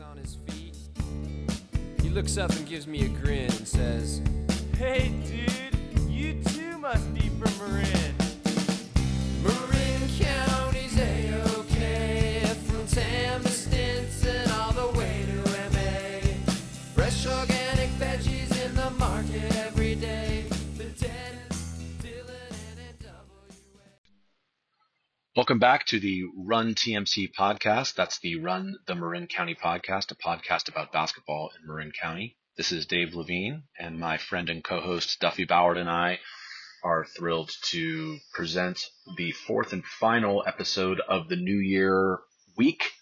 on his feet. He looks up and gives me a grin and says, Hey, dude, you too must be from Marin. Welcome back to the Run TMC podcast. That's the Run the Marin County podcast, a podcast about basketball in Marin County. This is Dave Levine, and my friend and co-host Duffy Ballard and I are thrilled to present the fourth and final episode of the New Year week,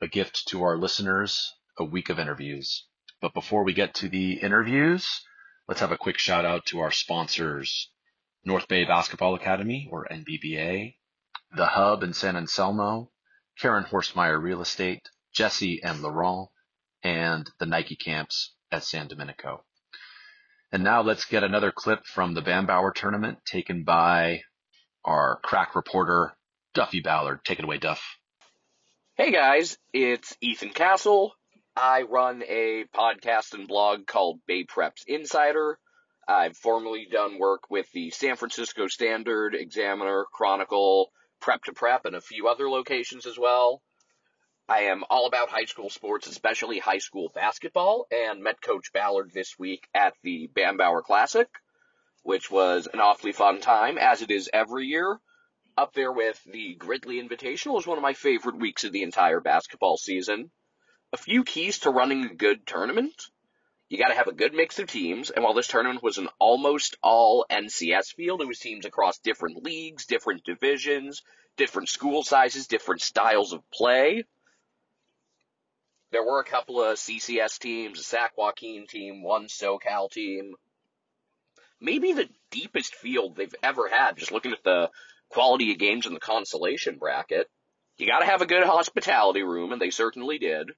a gift to our listeners, a week of interviews. But before we get to the interviews, let's have a quick shout out to our sponsors, North Bay Basketball Academy, or NBBA, the Hub in San Anselmo, Caren Horstmeyer Real Estate, Jessie and Laurent, and the Nike camps at San Domenico. And now let's get another clip from the Bambauer tournament taken by our crack reporter, Duffy Ballard. Take it away, Duff. Hey guys, it's Ethan Castle. I run a podcast and blog called Bay Preps Insider. I've formerly done work with the San Francisco Standard, Examiner, Chronicle, Prep to Prep, and a few other locations as well. I am all about high school sports, especially high school basketball, and met Coach Ballard this week at the Bambauer Classic, which was an awfully fun time, as it is every year. Up there with the Gridley Invitational is one of my favorite weeks of the entire basketball season. A few keys to running a good tournament. You gotta have a good mix of teams, and while this tournament was an almost all NCS field, it was teams across different leagues, different divisions, different school sizes, different styles of play. There were a couple of CCS teams, a Sac Joaquin team, one SoCal team. Maybe the deepest field they've ever had, just looking at the quality of games in the consolation bracket. You gotta have a good hospitality room, and they certainly did.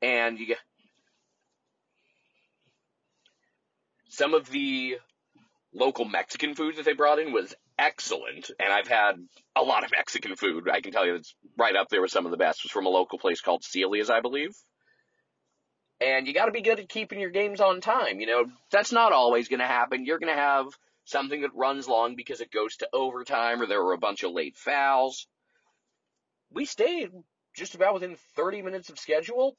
And you get some of the local Mexican food that they brought in was excellent, and I've had a lot of Mexican food. I can tell you it's right up there with some of the best. Was from a local place called Celia's, I believe. And you gotta be good at keeping your games on time. You know, that's not always gonna happen. You're gonna have something that runs long because it goes to overtime or there were a bunch of late fouls. We stayed just about within 30 minutes of schedule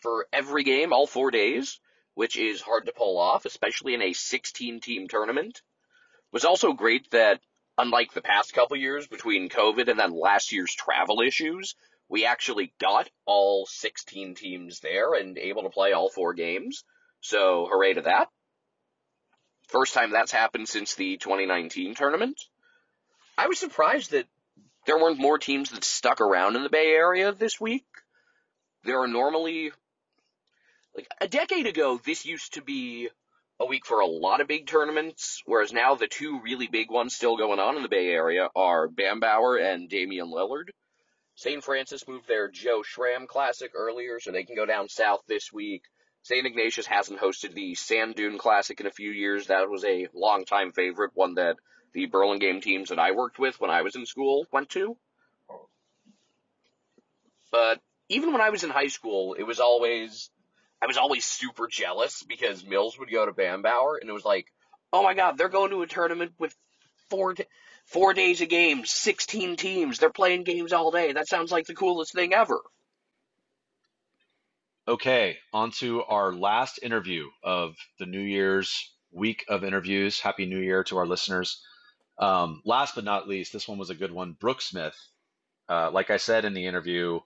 for every game, all four days, which is hard to pull off, especially in a 16 team tournament. It was also great that, unlike the past couple years between COVID and then last year's travel issues, we actually got all 16 teams there and able to play all four games. So hooray to that. First time that's happened since the 2019 tournament. I was surprised that there weren't more teams that stuck around in the Bay Area this week. There are normally, like, a decade ago, this used to be a week for a lot of big tournaments, whereas now the two really big ones still going on in the Bay Area are Bambauer and Damian Lillard. St. Francis moved their Joe Schramm Classic earlier, so they can go down south this week. St. Ignatius hasn't hosted the Sand Dune Classic in a few years. That was a longtime favorite, one that the Burlingame teams that I worked with when I was in school went to. But even when I was in high school, it was always, I was always super jealous because Mills would go to Bambauer and it was like, oh my god, they're going to a tournament with four, four days of games, 16 teams, they're playing games all day. That sounds like the coolest thing ever. Okay, on to our last interview of the New Year's week of interviews. Happy New Year to our listeners. Um, last but not least, this one was a good one. Brooke Smith, uh, like I said in the interview,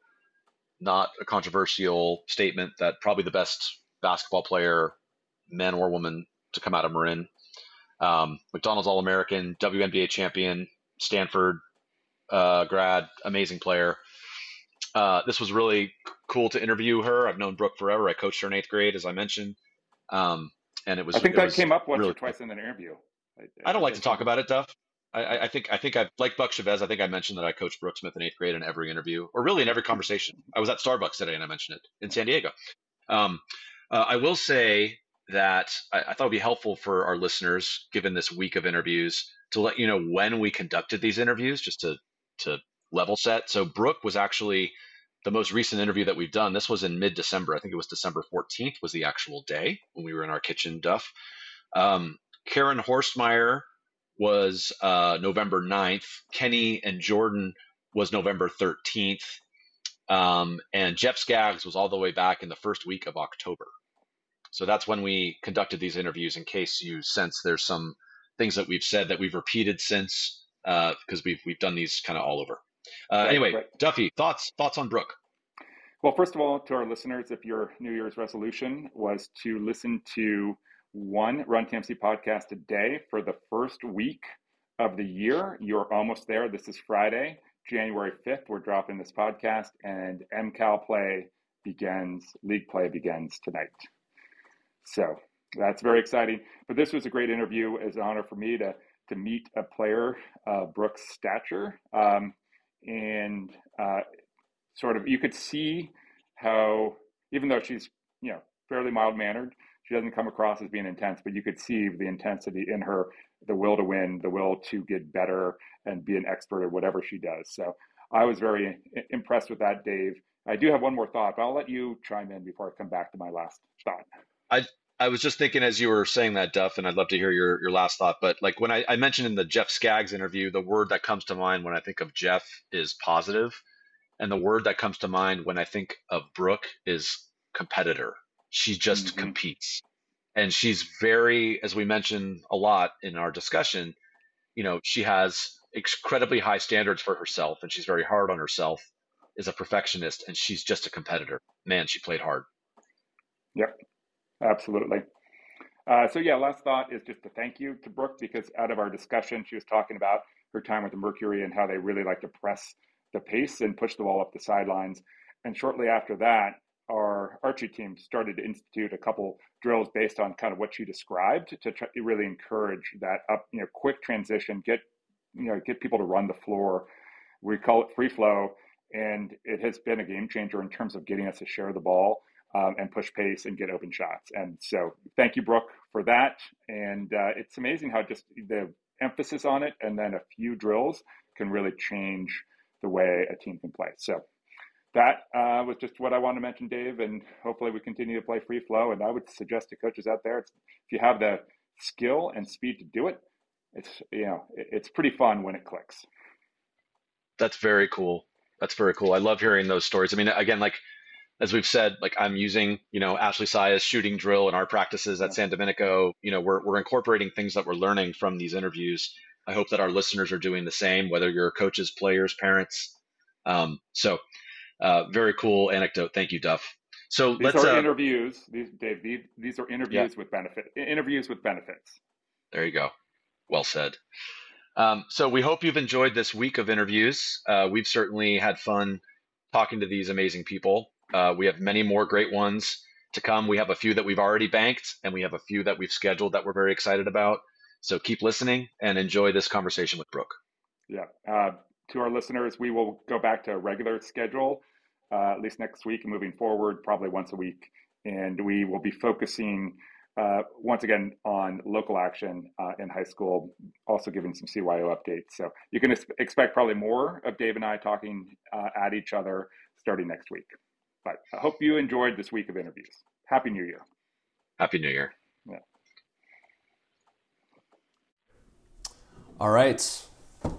not a controversial statement that probably the best basketball player, man or woman, to come out of Marin. Um, McDonald's All American, WNBA champion, Stanford uh, grad, amazing player. Uh, this was really cool to interview her. I've known Brooke forever. I coached her in eighth grade, as I mentioned. Um, and it was. I think that came up once really or twice in an interview. I don't like to talk about it, Duff. I- I, think I think I like Buck Chavez. I think I mentioned that I coached Brooke Smith in eighth grade in every interview, or really in every conversation. I was at Starbucks today and I mentioned it in San Diego. Um, uh, I will say that I, I thought it'd be helpful for our listeners, given this week of interviews, to let you know when we conducted these interviews, just to to level set. So Brooke was actually the most recent interview that we've done, this was in mid December. I think it was December 14th was the actual day when we were in our kitchen, Duff. Um, Caren Horstmeyer was uh, November 9th. Kenny and Jordan was November 13th. Um, and Jeff Skaggs was all the way back in the first week of October. So that's when we conducted these interviews in case you sense there's some things that we've said that we've repeated since because uh, we've, we've done these kind of all over. Uh, right, anyway, right. Duffy, thoughts thoughts on Brooke? Well, first of all, to our listeners, if your New Year's resolution was to listen to one Run TMC podcast a day for the first week of the year, you're almost there. This is Friday, January 5th. We're dropping this podcast, and MCAL play begins, league play begins tonight. So that's very exciting. But this was a great interview. It's an honor for me to to meet a player uh, Brooks' stature, um, and uh, sort of you could see how even though she's you know fairly mild mannered, she doesn't come across as being intense, but you could see the intensity in her, the will to win, the will to get better and be an expert at whatever she does. So I was very impressed with that, Dave. I do have one more thought, but I'll let you chime in before I come back to my last thought. I I was just thinking as you were saying that, Duff, and I'd love to hear your, your last thought. But like when I, I mentioned in the Jeff Skaggs interview, the word that comes to mind when I think of Jeff is positive, and the word that comes to mind when I think of Brooke is competitor. She just mm-hmm. competes, and she's very, as we mentioned a lot in our discussion, you know, she has incredibly high standards for herself, and she's very hard on herself. Is a perfectionist, and she's just a competitor. Man, she played hard. Yep, Absolutely. Uh, so yeah, last thought is just to thank you to Brooke because out of our discussion, she was talking about her time with the Mercury and how they really like to press the pace and push the ball up the sidelines. And shortly after that, our Archie team started to institute a couple drills based on kind of what you described to try really encourage that up, you know, quick transition, get you know, get people to run the floor. We call it free flow, and it has been a game changer in terms of getting us to share the ball um, and push pace and get open shots. And so, thank you, Brooke, for that. And uh, it's amazing how just the emphasis on it and then a few drills can really change the way a team can play. So, that uh, was just what I wanted to mention, Dave. And hopefully, we continue to play free flow. And I would suggest to coaches out there, if you have the skill and speed to do it, it's you know it's pretty fun when it clicks. That's very cool. That's very cool. I love hearing those stories. I mean, again, like as we've said, like I'm using, you know, Ashley Saya's shooting drill in our practices at San Domenico. You know, we're, we're incorporating things that we're learning from these interviews. I hope that our listeners are doing the same, whether you're coaches, players, parents. Um, so, uh, very cool anecdote. Thank you, Duff. So these let's are uh, interviews, these, Dave. These, these are interviews yeah. with benefit. Interviews with benefits. There you go. Well said. Um, so we hope you've enjoyed this week of interviews. Uh, we've certainly had fun talking to these amazing people. Uh, we have many more great ones to come. We have a few that we've already banked, and we have a few that we've scheduled that we're very excited about. So keep listening and enjoy this conversation with Brooke. Yeah. To our listeners, we will go back to a regular schedule, uh, at least next week and moving forward, probably once a week. And we will be focusing uh, once again on local action uh, in high school, also giving some CYO updates. So you can expect probably more of Dave and I talking uh, at each other starting next week. But I hope you enjoyed this week of interviews. Happy New Year. Happy New Year. Yeah. All right.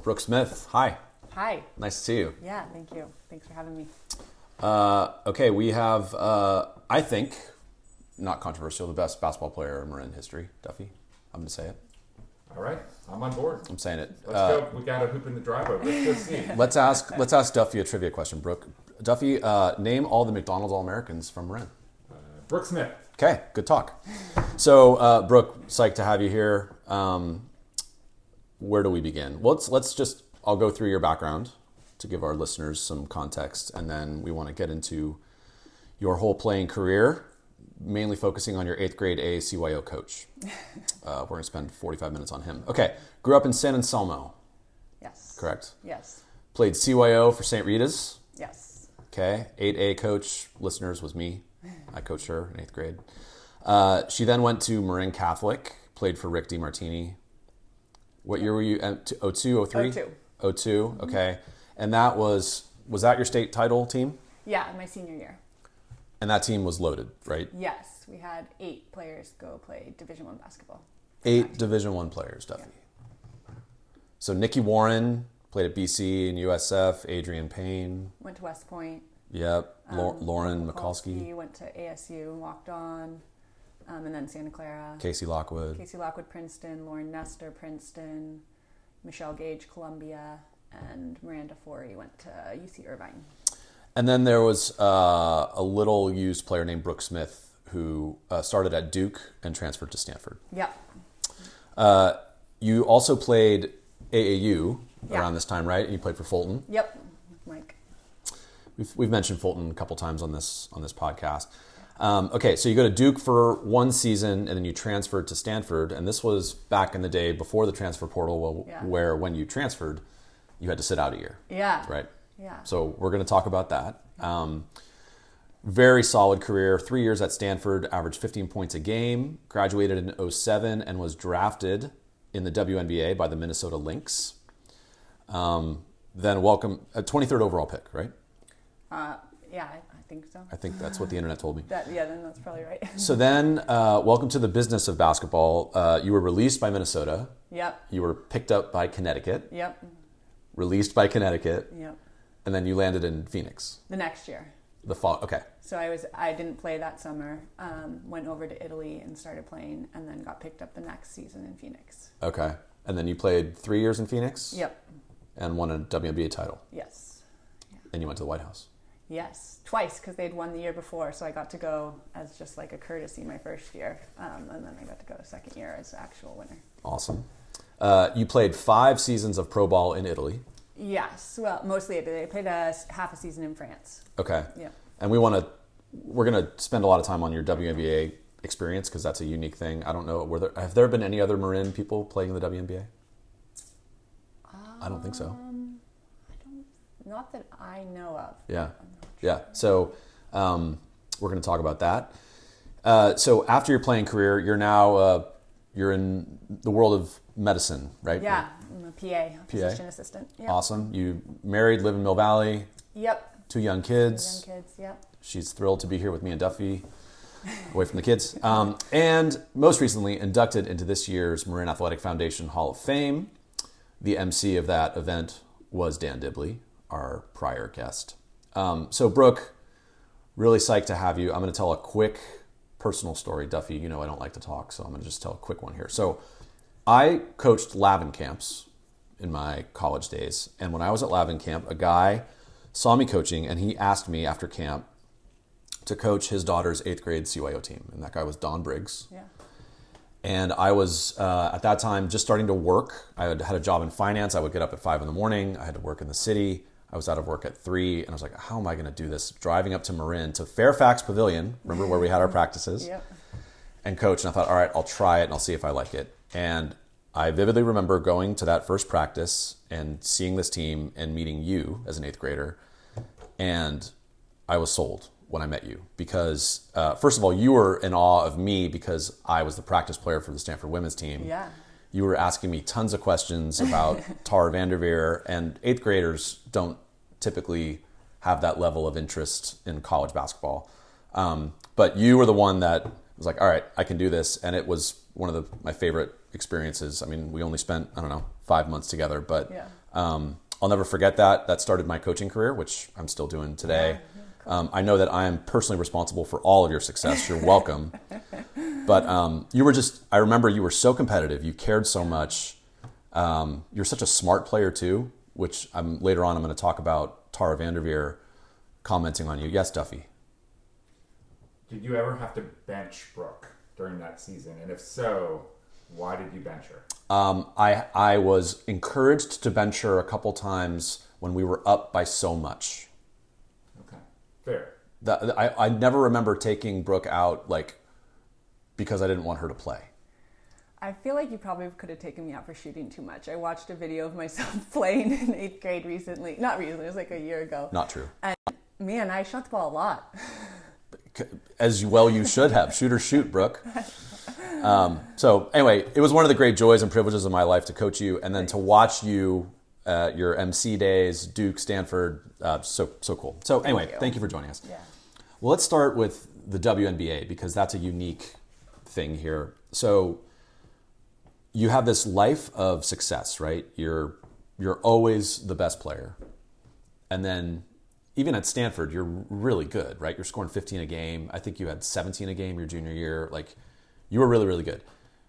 Brooke Smith, hi. Hi. Nice to see you. Yeah, thank you. Thanks for having me. Uh, okay, we have, uh, I think, not controversial, the best basketball player in Marin history, Duffy. I'm going to say it. All right, I'm on board. I'm saying it. Let's uh, go. We got a hoop in the driveway. Let's go see. let's ask. Let's ask Duffy a trivia question. Brooke, Duffy, uh, name all the McDonald's All Americans from Marin. Uh, Brooke Smith. Okay, good talk. So, uh, Brooke, psyched to have you here. Um, where do we begin? Well, let's let's just. I'll go through your background to give our listeners some context, and then we want to get into your whole playing career, mainly focusing on your eighth grade ACYO coach. Uh, we're going to spend 45 minutes on him. Okay, grew up in San Anselmo. Yes. Correct. Yes. Played CYO for St. Rita's. Yes. Okay, 8A coach, listeners, was me. I coached her in eighth grade. Uh, she then went to Marin Catholic, played for Rick DiMartini. What year were you? 02, 03? 02. 02, okay. And that was, was that your state title team? Yeah, my senior year. And that team was loaded, right? Yes, we had eight players go play Division One basketball. Eight Division One players, Duffy. So Nikki Warren played at BC and USF. Adrian Payne, Went to West Point. yep. Um, Lauren Mikulski Mikulski, went to ASU, and walked on, um, and then Santa Clara. Casey Lockwood. Casey Lockwood, Princeton. Lauren Nestor, Princeton. Michelle Gage, Columbia, and Miranda Forey went to UC Irvine. And then there was uh, a little used player named Brooke Smith who uh, started at Duke and transferred to Stanford. Yep. Uh, you also played AAU Yeah. around this time, right? And you played for Fulton. Yep. Mike. We've, we've mentioned Fulton a couple times on this on this podcast. Um, okay, so you go to Duke for one season, and then you transferred to Stanford. And this was back in the day before the transfer portal, Yeah. where when you transferred, you had to sit out a year, Yeah. right? Yeah. So we're going to talk about that. Um, very solid career. Three years at Stanford, averaged 15 points a game. Graduated in 07 and was drafted in the WNBA by the Minnesota Lynx. Um, then welcome, a 23rd overall pick, right? Uh, yeah, I think so. I think that's what the internet told me. That yeah, then that's probably right. So then, uh, welcome to the business of basketball. Uh, you were released by Minnesota. yep. You were picked up by Connecticut, Yep. released by Connecticut, Yep. and then you landed in Phoenix. The next year. The fall. Okay. So I was I didn't play that summer. Um, went over to Italy and started playing, and then got picked up the next season in Phoenix. Okay. And then you played three years in Phoenix. Yep. And won a WNBA title. Yes. And you went to the White House. Yes, twice because they'd won the year before, so I got to go as just like a courtesy my first year, um, and then I got to go second year as actual winner. Awesome. Uh, you played five seasons of pro ball in Italy. Yes, well, mostly I did. I played a half a season in France. Okay. Yeah. And we want to, we're going to spend a lot of time on your WNBA experience because that's a unique thing. I don't know. Were there, have there been any other Marin people playing in the WNBA? I don't think so. Don't, that I know of. Yeah. Yeah. So um, we're going to talk about that. Uh, so after your playing career, you're now uh, you're in the world of medicine, right? Yeah, I'm a PA, physician assistant. Yep. Awesome. You married, live in Mill Valley, Yep. two young kids. Young kids. kids. Yep. She's thrilled to be here with me and Duffy, away from the kids. Um, and most recently, inducted into this year's Marin Athletic Foundation Hall of Fame. The MC of that event was Dan Dibley, our prior guest. Um, so, Brooke, really psyched to have you. I'm going to tell a quick personal story. Duffy, you know I don't like to talk, so I'm going to just tell a quick one here. So, I coached Lavin camps in my college days. And when I was at Lavin camp, a guy saw me coaching and he asked me after camp to coach his daughter's eighth grade CYO team. And that guy was Don Briggs. Yeah. And I was uh, at that time just starting to work. I had had a job in finance. I would get up at five in the morning. I had to work in the city. I was out of work at three, and I was like, "How am I going to do this?" Driving up to Marin to Fairfax Pavilion, remember where we had our practices, Yep. and coach. And I thought, "All right, I'll try it, and I'll see if I like it." And I vividly remember going to that first practice and seeing this team and meeting you as an eighth grader, and I was sold when I met you because, uh, first of all, you were in awe of me because I was the practice player for the Stanford women's team. Yeah. You were asking me tons of questions about Tara Vanderveer, and eighth graders don't typically have that level of interest in college basketball. Um, but you were the one that was like, all right, I can do this. And it was one of the, my favorite experiences. I mean, we only spent, I don't know, five months together, but Yeah. um, I'll never forget that. That started my coaching career, which I'm still doing today. Um, I know that I am personally responsible for all of your success. You're welcome. but um, you were just, I remember you were so competitive. You cared so much. Um, you're such a smart player, too, which I'm, later on I'm going to talk about Tara Vanderveer commenting on you. Yes, Duffy. Did you ever have to bench Brooke during that season? And if so, why did you bench her? Um, I, I was encouraged to bench her a couple times when we were up by so much. Okay, fair. That, I, I never remember taking Brooke out like because I didn't want her to play. I feel like you probably could have taken me out for shooting too much. I watched a video of myself playing in eighth grade recently. Not recently, it was like a year ago. Not true. And Man, I shot the ball a lot. As well you should have. Shoot or shoot, Brooke. Um, so anyway, it was one of the great joys and privileges of my life to coach you, and then to watch you uh, your MC days, Duke, Stanford. Uh, so so cool. So anyway, you. thank you for joining us. Yeah. Well, let's start with the WNBA because that's a unique thing here. So you have this life of success, right? You're you're always the best player. And then even at Stanford, you're really good, right? You're scoring 15 a game. I think you had 17 a game your junior year. Like you were really really good.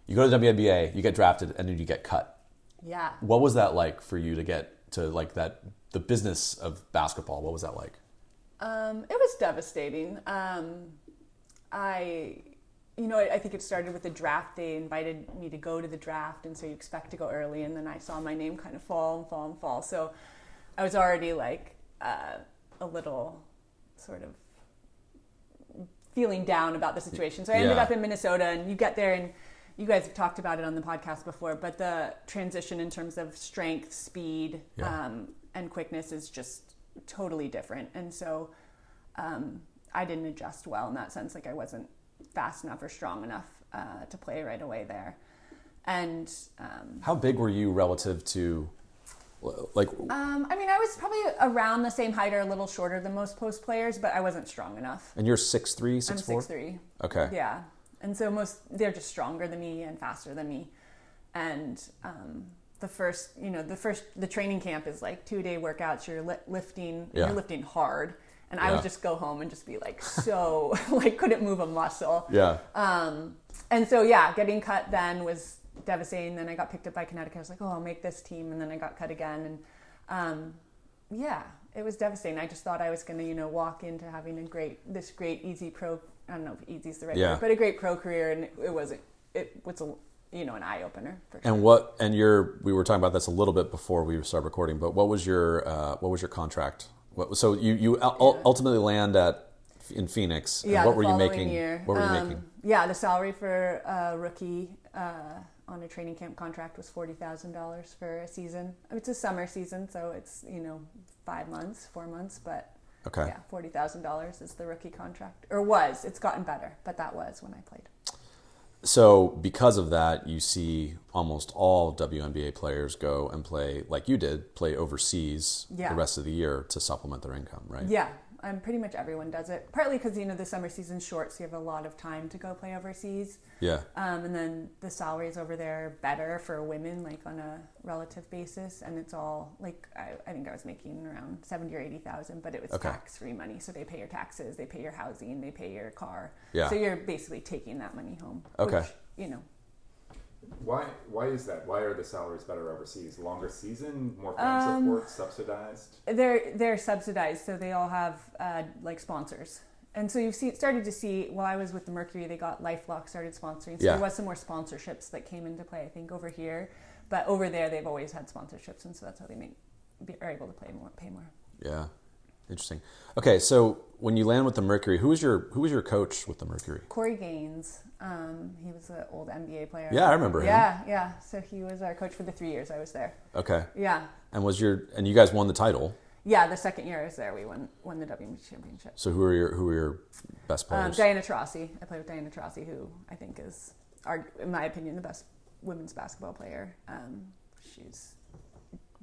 You go to the WNBA, you get drafted and then you get cut. Yeah. What was that like for you to get to like that the business of basketball? What was that like? Um, it was devastating. Um, I, you know, I, I think it started with the draft. They invited me to go to the draft, and so you expect to go early, and then I saw my name kind of fall and fall and fall. So I was already like uh, a little sort of feeling down about the situation. So I ended Yeah. up in Minnesota, and you get there, and you guys have talked about it on the podcast before, but the transition in terms of strength, speed, Yeah. um, and quickness is just totally different. And so um, I didn't adjust well in that sense. Like I wasn't fast enough or strong enough uh, to play right away there. And um, How big were you relative to like um, I mean, I was probably around the same height or a little shorter than most post players, but I wasn't strong enough. and you're 6'3", 6'4"? I'm six three. Okay. Yeah, and so most they're just stronger than me and faster than me, and um, the first you know the first the training camp is like two day workouts. You're li- lifting, Yeah. you're lifting hard, and I Yeah. would just go home and just be like so like couldn't move a muscle. Yeah. Um, and so yeah, getting cut then was devastating. Then I got picked up by Connecticut. I was like, oh, I'll make this team, and then I got cut again, and um, yeah, it was devastating. I just thought I was going to, you know, walk into having a great, this great easy pro. I don't know if easy is the right Yeah. word, but a great pro career, and it wasn't. It was a, you know, an eye opener. For sure. And what? And your we were talking about this a little bit before we started recording. But what was your uh, what was your contract? What, so you you ul- ultimately land at in Phoenix. yeah, what were you making? Year. What were you Um, making? Yeah, the salary for a rookie uh, on a training camp contract was forty thousand dollars for a season. I mean, it's a summer season, so it's you know five months, four months, but Okay. yeah, forty thousand dollars is the rookie contract, or was. It's gotten better, but that was when I played. So because of that, you see almost all WNBA players go and play like you did, play overseas Yeah. the rest of the year to supplement their income, right? Yeah, um, pretty much everyone does it. Partly because you know the summer season's short, so you have a lot of time to go play overseas. Yeah. Um, and then the salaries over there are better for women, like on a relative basis, and it's all like I, I think I was making around seventy or eighty thousand, but it was Okay. tax-free money. So they pay your taxes, they pay your housing, they pay your car. Yeah. So you're basically taking that money home. Okay. Which, you know, Why? Why is that? Why are the salaries better overseas? Longer season, more fan support, subsidized. they're they're subsidized, so they all have uh, like sponsors. And so you've seen, started to see. While I was with the Mercury, they got LifeLock started sponsoring. So Yeah. there was some more sponsorships that came into play. I think over here, but over there they've always had sponsorships, and so that's how they make be, are able to play more, pay more. Yeah. Interesting. Okay, so when you land with the Mercury, who was your who was your coach with the Mercury? Corey Gaines, um, he was an old NBA player. Yeah, I remember him. Yeah, yeah. So he was our coach for the three years I was there. Okay. Yeah, And was your and you guys won the title. yeah. The second year I was there, we won won the WNBA championship. So who are your who are your best Um, players? Diana Taurasi. I play with Diana Taurasi, who I think is, our, in my opinion, the best women's basketball player. Um, she's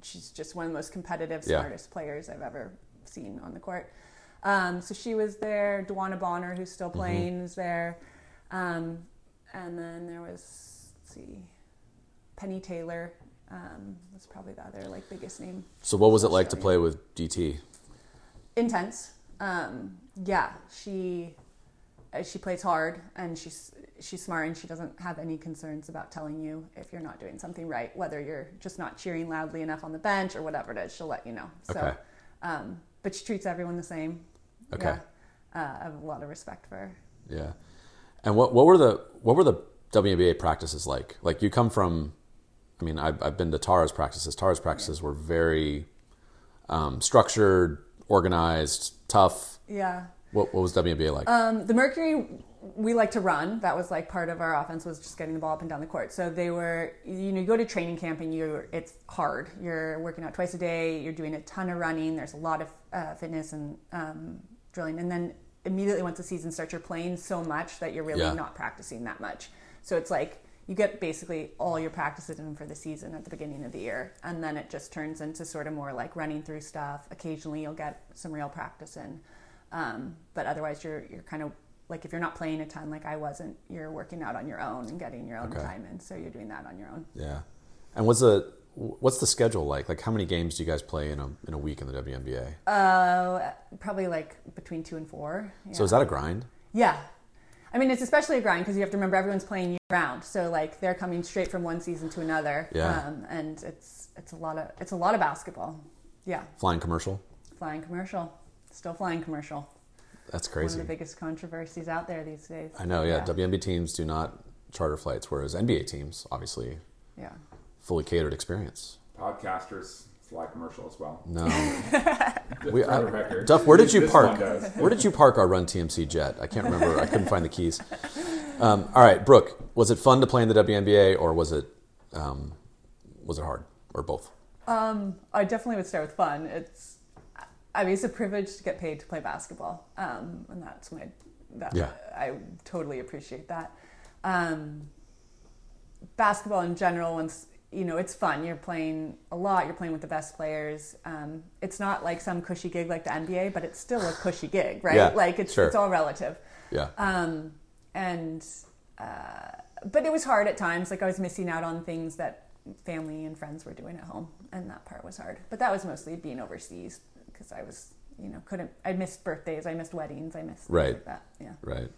she's just one of the most competitive, Yeah. smartest players I've ever seen on the court. Um, so she was there. DeWanna Bonner, who's still Mm-hmm. playing, was there. Um, and then there was, let's see, Penny Taylor um, was probably the other like biggest name so what was it like to play with DT? intense. Um, yeah, she uh, she plays hard and she's she's smart and she doesn't have any concerns about telling you if you're not doing something right, whether you're just not cheering loudly enough on the bench or whatever it is. She'll let you know. So, Okay. um, but she treats everyone the same. Okay. Yeah. Uh, I have a lot of respect for her. Yeah. And what what were the what were the WNBA practices like? Like you come from, I mean, I've, I've been to Tara's practices. Tara's practices were very um, structured, organized, tough. Yeah. What what was WNBA like? Um, the Mercury, we like to run. That was like part of our offense was just getting the ball up and down the court. So they were, you know, you go to training camp and you it's hard. You're working out twice a day. You're doing a ton of running. There's a lot of uh, fitness and um, drilling. And then immediately once the season starts, you're playing so much that you're really Yeah. not practicing that much. So it's like you get basically all your practices in for the season at the beginning of the year, and then it just turns into sort of more like running through stuff. Occasionally, you'll get some real practice in, um, but otherwise, you're you're kind of like if you're not playing a ton, like I wasn't, you're working out on your own and getting your own Okay. time in. So you're doing that on your own. Yeah. And what's the what's the schedule like? Like how many games do you guys play in a in a week in the WNBA? Uh, probably like between two and four. Yeah. So is that a grind? Yeah. I mean, it's especially a grind because you have to remember everyone's playing year round. So like they're coming straight from one season to another. Yeah. Um, and it's it's a lot of it's a lot of basketball. Yeah. Flying commercial? Flying commercial. Still flying commercial. That's crazy. One of the biggest controversies out there these days. I know, yeah. WNBA teams do not charter flights, whereas NBA teams obviously yeah. fully catered experience. Podcasters fly commercial as well. No. We- I- Duff, where did you park? Where did you park our Run TMC jet? I can't remember. I couldn't find the keys. Um, all right, Brooke, was it fun to play in the WNBA, or was it um, was it hard, or both? Um, I definitely would start with fun. It's, I mean, it's a privilege to get paid to play basketball, um, and that's my, that, Yeah. I totally appreciate that. Um, basketball in general, once you know, it's fun. You're playing a lot. You're playing with the best players. Um, it's not like some cushy gig like the NBA, but it's still a cushy gig, right? Yeah, like it's sure. it's all relative. Yeah, Um, and uh, but it was hard at times. Like I was missing out on things that family and friends were doing at home, and that part was hard. But that was mostly being overseas because I was, you know, couldn't. I missed birthdays. I missed weddings. I missed Right. like that. Yeah. right.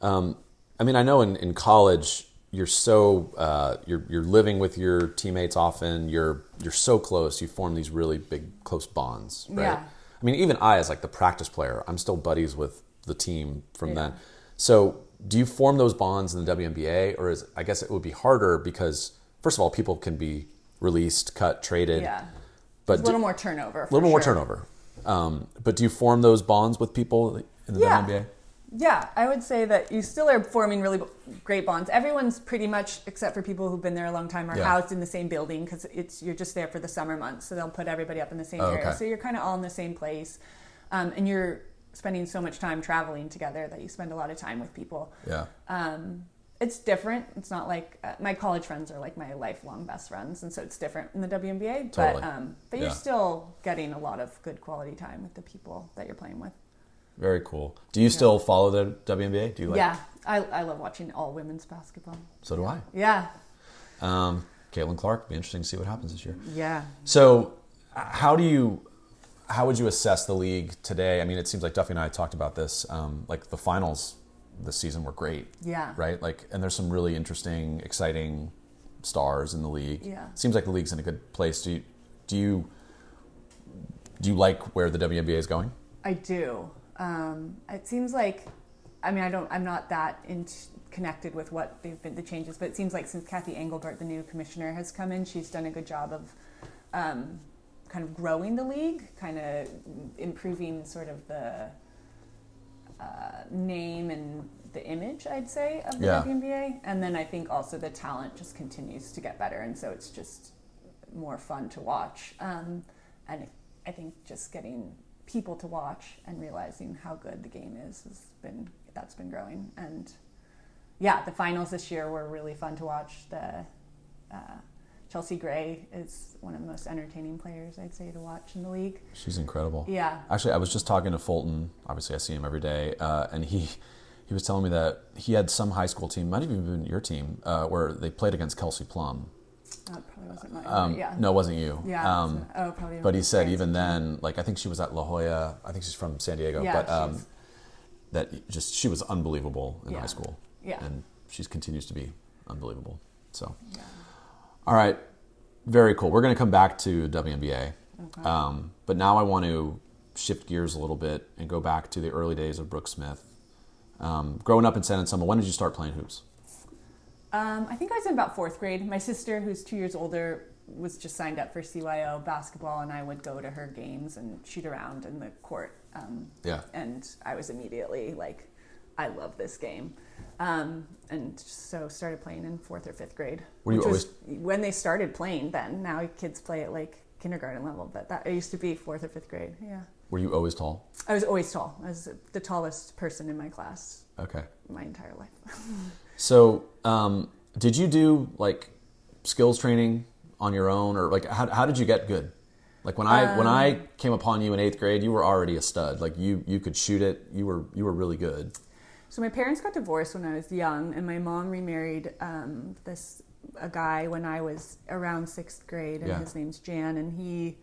Um, I mean, I know in, in college you're so uh, you're you're living with your teammates often. You're you're so close. You form these really big close bonds, right? Yeah. I mean, even I, as like the practice player, I'm still buddies with the team from Yeah. then. So, do you form those bonds in the WNBA, or is I guess it would be harder because first of all, people can be released, cut, traded, Yeah. But a little do- more turnover. a little more sure. turnover. Um, but do you form those bonds with people in the Yeah. WNBA? Yeah, I would say that you still are forming really great bonds. Everyone's pretty much, except for people who've been there a long time, are Yeah. housed in the same building because it's you're just there for the summer months. So they'll put everybody up in the same Oh, area. okay. So you're kind of all in the same place, um, and you're spending so much time traveling together that you spend a lot of time with people. Yeah. Um, it's different. It's not like uh, my college friends are like my lifelong best friends, and so it's different in the WNBA. Totally. But um, but you're Yeah. still getting a lot of good quality time with the people that you're playing with. Very cool. Do you still follow the WNBA? Do you like? yeah, I, I love watching all women's basketball. So do I. Yeah, Um, Caitlin Clark. Be interesting to see what happens this year. yeah. So, how do you, how would you assess the league today? I mean, it seems like Duffy and I talked about this. Um, like the finals this season were great. Yeah. Right. Like, and there's some really interesting, exciting stars in the league. Yeah. Seems like the league's in a good place. Do you, do you, do you like where the WNBA is going? I do. Um, it seems like, I mean, I don't. I'm not that in connected with what they've been the changes, but it seems like since Cathy Engelbert, the new commissioner, has come in, she's done a good job of um, kind of growing the league, kind of improving sort of the uh, name and the image, I'd say, of the Yeah. WNBA. And then I think also the talent just continues to get better, and so it's just more fun to watch. Um, and I think just getting people to watch and realizing how good the game is has been that's been growing. And yeah, the finals this year were really fun to watch. The uh, Chelsea Gray is one of the most entertaining players I'd say to watch in the league. She's incredible. Yeah. Actually, I was just talking to Fulton. Obviously, I see him every day, uh, and he he was telling me that he had some high school team, might have even been your team, uh, where they played against Kelsey Plum. That probably wasn't mine. Um, yeah. No, it wasn't you. Yeah. Um, oh, probably. but he said even then, like I think she was at La Jolla. I think she's from San Diego. Yeah, but um, that just she was unbelievable in Yeah. high school. Yeah. and she continues to be unbelievable. So, Yeah. All right, very cool. We're going to come back to WNBA, Okay. um, but now I want to shift gears a little bit and go back to the early days of Brooke Smith. Um, growing up in San Anselmo, when did you start playing hoops? Um, I think I was in about fourth grade. My sister, who's two years older, was just signed up for CYO basketball, and I would go to her games and shoot around in the court. Um, Yeah. And I was immediately like, I love this game. Um, and so started playing in fourth or fifth grade. Were you was when they started playing then. Now kids play at like kindergarten level, but that it used to be fourth or fifth grade. Yeah. Were you always tall? I was always tall. I was the tallest person in my class Okay. my entire life. So, um, did you do like skills training on your own, or like how how did you get good? Like when I when I Um, came upon you in eighth grade, you were already a stud. Like you you could shoot it. You were you were really good. So my parents got divorced when I was young, and my mom remarried um, this a guy when I was around sixth grade, and Yeah. his name's Jan, and he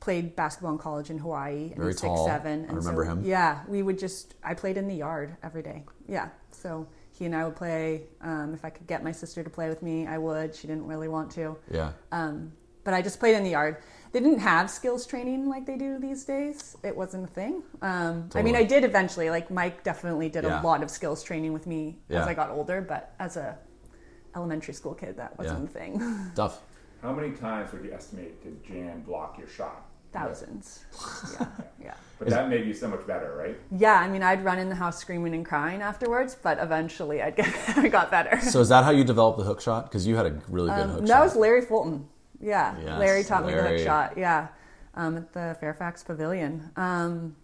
played basketball in college in Hawaii. And Very he's tall. Six, seven. I And remember so, him. Yeah, we would just I played in the yard every day. Yeah, so he and I would play. Um, if I could get my sister to play with me, I would. She didn't really want to. Yeah. Um, but I just played in the yard. They didn't have skills training like they do these days. It wasn't a thing. Um, I mean, I did eventually. Like Mike definitely did Yeah. a lot of skills training with me Yeah. as I got older. But as a elementary school kid, that wasn't Yeah. a thing. Tough. How many times would you estimate did Jan block your shot? Thousands. Yeah, yeah. But that made you so much better, right? Yeah, I mean, I'd run in the house screaming and crying afterwards, but eventually I'd get, I got better. So is that how you developed the hook shot? Because you had a really good Um, hook that shot. That was Larry Fulton. Yeah, Yes, Larry taught me the hook shot. Yeah, um, at the Fairfax Pavilion. Um,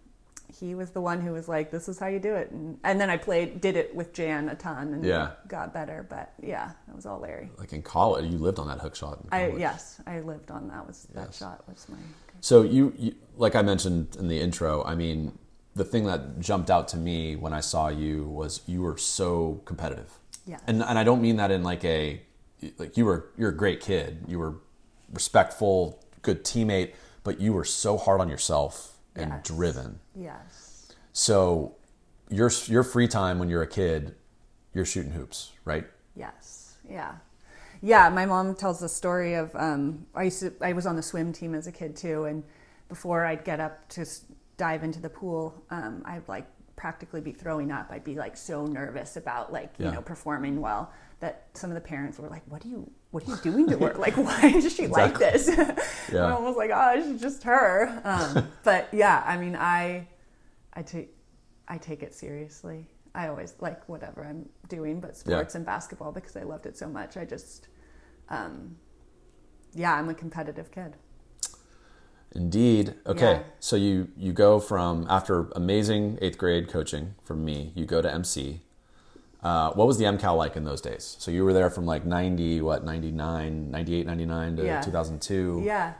he was the one who was like, "This is how you do it," and, and then I played, did it with Jan a ton, and Yeah. got better. But yeah, it was all Larry. like in college, you lived on that hook shot. in I yes, I lived on that. Was that shot was my So you, you, like I mentioned in the intro, I mean, the thing that jumped out to me when I saw you was you were so competitive. Yeah. And and I don't mean that in like a like you were you're a great kid. You were respectful, good teammate, but you were so hard on yourself and Yes. driven. yes, So your your free time when you're a kid, you're shooting hoops, right? yes, yeah. Yeah, my mom tells the story of um, I used to, I was on the swim team as a kid too, and before I'd get up to dive into the pool, um, I'd like practically be throwing up. I'd be like so nervous about like you Yeah. know performing well that some of the parents were like, "What do you What are you doing to her? Like, why is she like this?" Yeah. Mom was like, "Oh, she's just her." Um, but yeah, I mean, I I take I take it seriously. I always like whatever I'm doing, but sports and basketball because I loved it so much. I just, um, yeah, I'm a competitive kid. Indeed. Okay. Yeah. So you you go from after amazing eighth grade coaching from me, you go to MC. Uh, what was the MCAL like in those days? So you were there from like 90, what, 99, 98, 99 to Yeah. 2002. Yeah.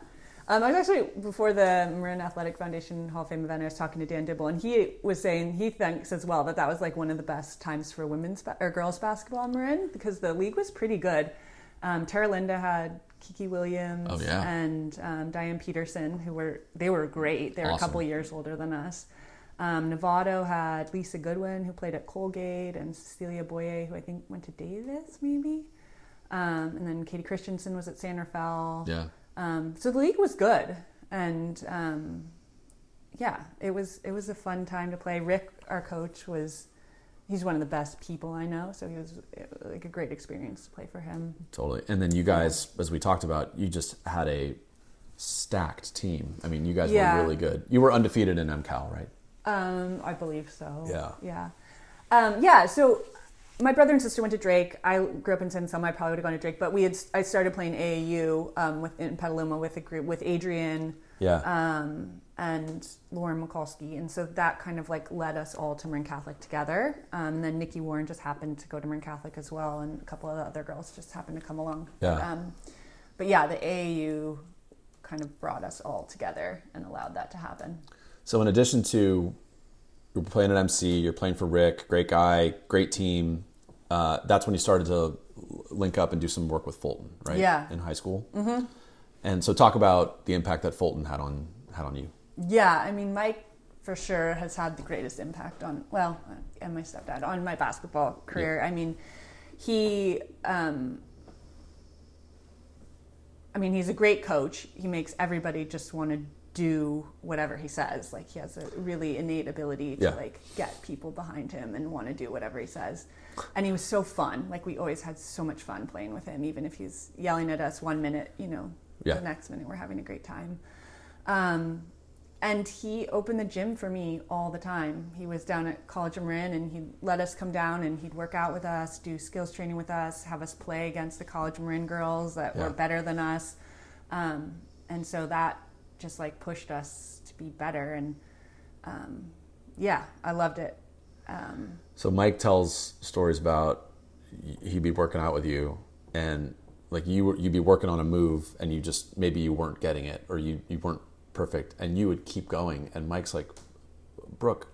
Um, I was actually before the Marin Athletic Foundation Hall of Fame event. I was talking to Dan Dibble, and he was saying he thinks as well that that was like one of the best times for women's ba- or girls basketball in Marin because the league was pretty good. Um, Terra Linda had Kiki Williams Oh, yeah. and um, Diane Peterson, who were they were great. They were a couple years older than us. Um, Novato had Lisa Goodwin, who played at Colgate, and Cecilia Boye, who I think went to Davis, maybe. Um, and then Katie Christensen was at San Rafael. Yeah. Um, so the league was good, and um, yeah, it was it was a fun time to play. Rick, our coach, was he's one of the best people I know, so he was it was like a great experience to play for him. Totally. And then you guys, as we talked about, you just had a stacked team. I mean, you guys Yeah. were really good. You were undefeated in MCAL, right? Um, I believe so. Yeah. Yeah. Um, yeah. So my brother and sister went to Drake. I grew up in San Selma. I probably would have gone to Drake, but we had I started playing AAU um, with in Petaluma with a group with Adrian Yeah. um, and Lauren Mikulski, and so that kind of like led us all to Marin Catholic together. Um, and then Nikki Warren just happened to go to Marin Catholic as well, and a couple of the other girls just happened to come along. Yeah. But, um, but yeah, the AAU kind of brought us all together and allowed that to happen. So in addition to you're playing at MC, you're playing for Rick, great guy, great team. Uh, that's when you started to link up and do some work with Fulton, right? Yeah. In high school. Mm-hmm. And so talk about the impact that Fulton had on had on you. Yeah, I mean, Mike for sure has had the greatest impact on, well, and my stepdad, on my basketball career. I mean, he, um, I mean, he's a great coach. He makes everybody just want to do whatever he says. Like, he has a really innate ability to, Yeah. like, get people behind him and want to do whatever he says. And he was so fun. Like, we always had so much fun playing with him, even if he's yelling at us one minute, you know, Yeah. the next minute we're having a great time. Um, and he opened the gym for me all the time. He was down at College of Marin and he'd let us come down and he'd work out with us, do skills training with us, have us play against the College of Marin girls that Yeah. were better than us. Um, and so that just like pushed us to be better. And um, yeah, I loved it. Um, So Mike tells stories about he'd be working out with you, and like you you'd be working on a move and you just maybe you weren't getting it or you you weren't perfect and you would keep going and Mike's like Brooke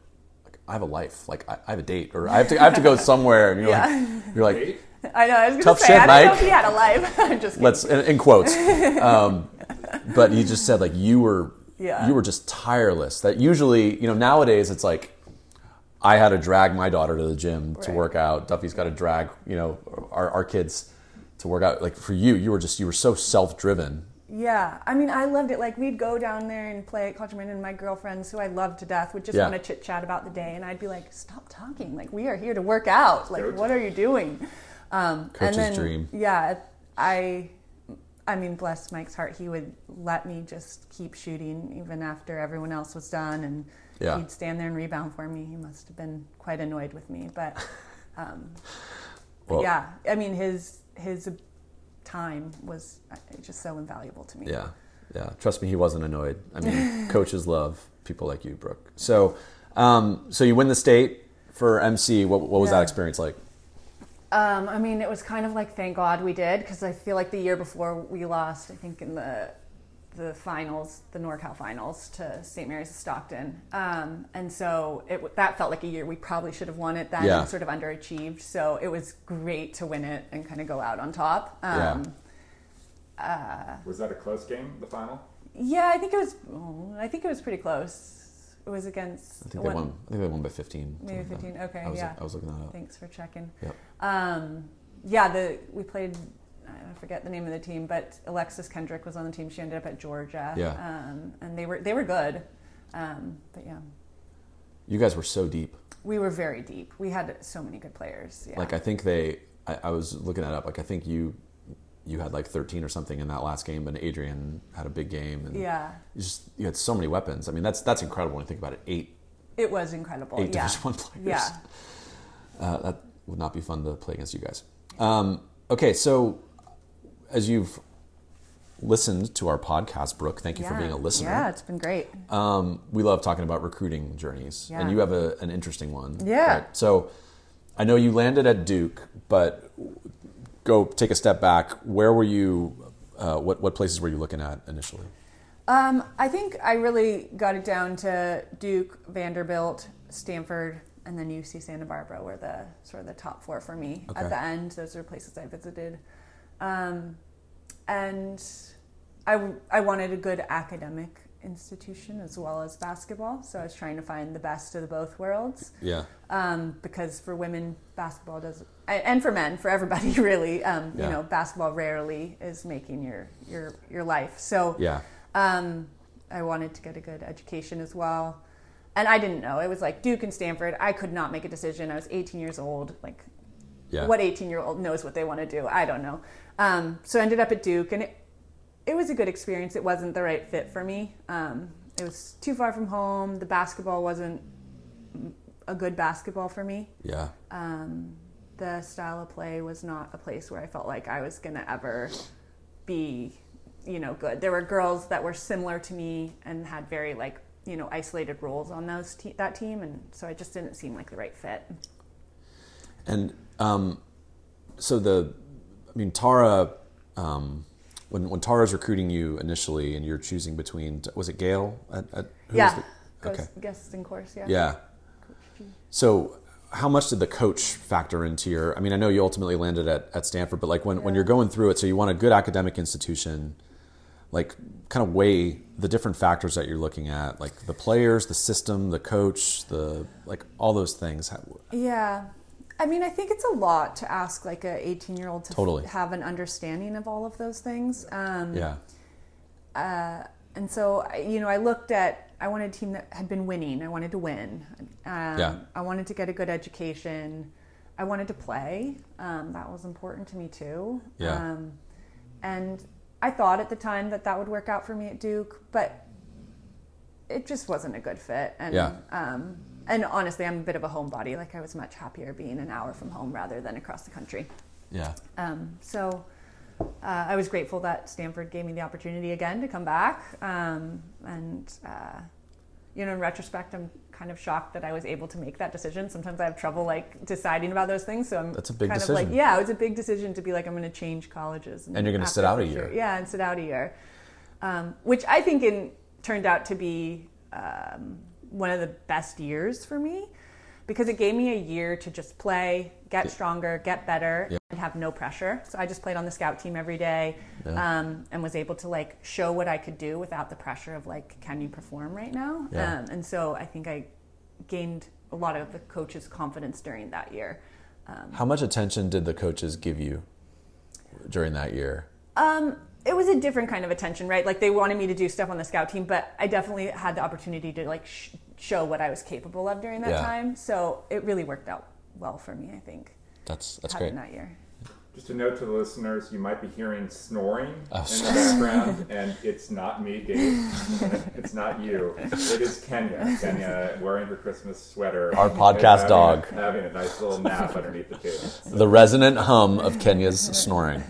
like I have a life like I, I have a date or I have to I have to go somewhere and you're Yeah. like you're like I know. I was going Tough to say, shit, I don't know if he had a life. I'm just kidding. let's in, in quotes um, but you just said like you were Yeah. you were just tireless that usually you know nowadays it's like i had to drag my daughter to the gym to work out duffy's got to drag you know our, our kids to work out like for you you were just you were so self-driven Yeah, I mean, I loved it. Like we'd go down there and play at Culturman, and my girlfriends, who I loved to death, would just Yeah. want to chit chat about the day, and I'd be like, "Stop talking! Like we are here to work out. Like what are you doing?" Um, Coach's and then, dream. Yeah, I, I mean, bless Mike's heart, he would let me just keep shooting even after everyone else was done, and Yeah. he'd stand there and rebound for me. He must have been quite annoyed with me, but, um, but Well- yeah, I mean, his his time was uh, just so invaluable to me. yeah yeah trust me he wasn't annoyed i mean coaches love people like you brooke so um, so you win the state for mc what, what was that experience like Um, I mean, it was kind of like thank God we did because I feel like the year before we lost, I think in the the finals, the NorCal finals to St. Mary's of Stockton, um, and so it that felt like a year we probably should have won it then Yeah. and sort of underachieved. So it was great to win it and kind of go out on top. Um, Yeah. Was that a close game, the final? yeah. I think it was. oh, I think it was pretty close. It was against. i think they one- won i think they won by 15 Maybe something like 15. Okay, I was, yeah. I was looking that up Thanks for checking. Yep. Um, yeah, the we played. I forget the name of the team, but Alexis Kendrick was on the team. She ended up at Georgia. Yeah. Um, and they were they were good. Um, but yeah, you guys were so deep we were very deep. We had so many good players. Yeah. Like I think they, I, I was looking that up. Like I think you, you had like 13 or something in that last game, and Adrian had a big game, and yeah, you just you had so many weapons. I mean, that's that's incredible when you think about it. Eight it was incredible. eight yeah. Division One players. Yeah. uh, that would not be fun to play against you guys. Um, okay, so as you've listened to our podcast, Brooke, thank you for being a listener. Yeah, it's been great. Um, we love talking about recruiting journeys, and you have a, an interesting one. Yeah. So I know you landed at Duke, but go take a step back. Where were you? Uh, what what places were you looking at initially? Um, I think I really got it down to Duke, Vanderbilt, Stanford, and then UC Santa Barbara were the sort of the top four for me. Okay. At the end, those are places I visited, um, and I I wanted a good academic institution as well as basketball. So I was trying to find the best of the both worlds Yeah. um, because for women basketball does and and for men for everybody really um, Yeah. you know basketball rarely is making your your your life so Yeah. um, I wanted to get a good education as well and I didn't know it was like Duke and Stanford I could not make a decision I was 18 years old like Yeah. what 18 year old knows what they want to do I don't know um, so I ended up at Duke and it, it was a good experience it wasn't the right fit for me um, it was too far from home the basketball wasn't a good basketball for me Yeah. um, the style of play was not a place where I felt like I was going to ever be, you know, good. There were girls that were similar to me and had very like, you know, isolated roles on those te- that team, and so it just didn't seem like the right fit. And um, so the, I mean, Tara, um, when when Tara's recruiting you initially, and you're choosing between, was it Gail? At, at, yeah, the- okay. Goestenkors. Yeah. Yeah. So, how much did the coach factor into your? I mean, I know you ultimately landed at, at Stanford, but like when, when you're going through it, so you want a good academic institution, like kind of weigh the different factors that you're looking at, like the players, the system, the coach, the like all those things. Yeah. I mean, I think it's a lot to ask like a 18 year old to f- have an understanding of all of those things. Um, Yeah. and so you know i looked at i wanted a team that had been winning i wanted to win um, Yeah. i wanted to get a good education i wanted to play um, that was important to me too Yeah. um, and i thought at the time that that would work out for me at duke but it just wasn't a good fit and Yeah. And honestly i'm a bit of a homebody like i was much happier being an hour from home rather than across the country Yeah. um, so uh, I was grateful that Stanford gave me the opportunity again to come back. Um, and, uh, you know, in retrospect, I'm kind of shocked that I was able to make that decision. Sometimes I have trouble like deciding about those things. So I'm That's a big kind of decision. like, yeah, it was a big decision to be like, I'm going to change colleges. And you're gonna sit out a year. Yeah, and sit out a year, um, which I think in, turned out to be um, one of the best years for me because it gave me a year to just play, get stronger, get better, Yeah. and have no pressure. So I just played on the scout team every day Yeah. um, and was able to like show what I could do without the pressure of like, can you perform right now? Yeah. Um, and so I think I gained a lot of the coaches' confidence during that year. How much attention did the coaches give you during that year? It was a different kind of attention, right? Like they wanted me to do stuff on the scout team, but I definitely had the opportunity to like sh- show what I was capable of during that Yeah. time. So it really worked out well for me, I think, That's that's great. that year. Just a note to the listeners, you might be hearing snoring Oh, in the background, and it's not me, Dave. it's not you. It is Kenya. Kenya wearing her Christmas sweater. Our podcast having- dog. Having a nice little nap underneath the table. the resonant hum of Kenya's snoring.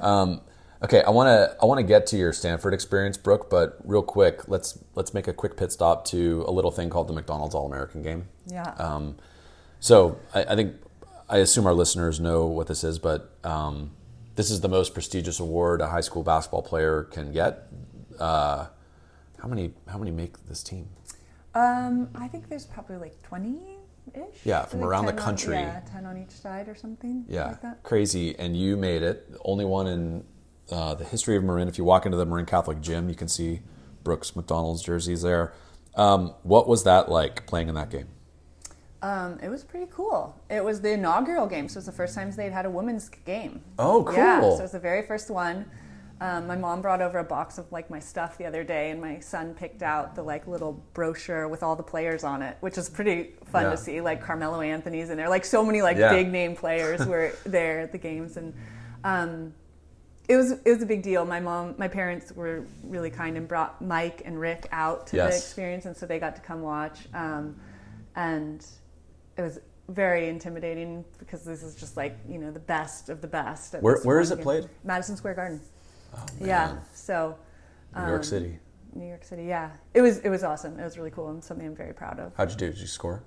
Um, okay, I want to I want to get to your Stanford experience, Brooke, but real quick, let's let's make a quick pit stop to a little thing called the McDonald's All American Game. Yeah. Um, so I, I think I assume our listeners know what this is, but um, this is the most prestigious award a high school basketball player can get. Uh, how many how many make this team? Um, I think there's probably like 20 ish. Yeah, from around the 10 on- country. yeah, 10 on each side or something. Yeah, Like that. crazy. And you made it. Only one in uh, the history of Marin. If you walk into the Marin Catholic gym, you can see Brooks McDonald's jerseys there. Um, what was that like playing in that game? Um, it was pretty cool. It was the inaugural game, so it was the first time they'd had a women's game. Oh, cool! Yeah, so it was the very first one. Um, my mom brought over a box of like my stuff the other day, and my son picked out the like little brochure with all the players on it, which is pretty fun Yeah. to see. Like Carmelo Anthony's in there, like so many like Yeah. big name players were there at the games, and um, it was it was a big deal. My mom, my parents were really kind and brought Mike and Rick out to the experience, and so they got to come watch. Um, and it was very intimidating because this is just like you know the best of the best. Where- where is it played? Madison Square Garden. man. yeah. So New York um, City. New York City. Yeah, it was it was awesome. It was really cool and something I'm very proud of. How'd you do? Did you score?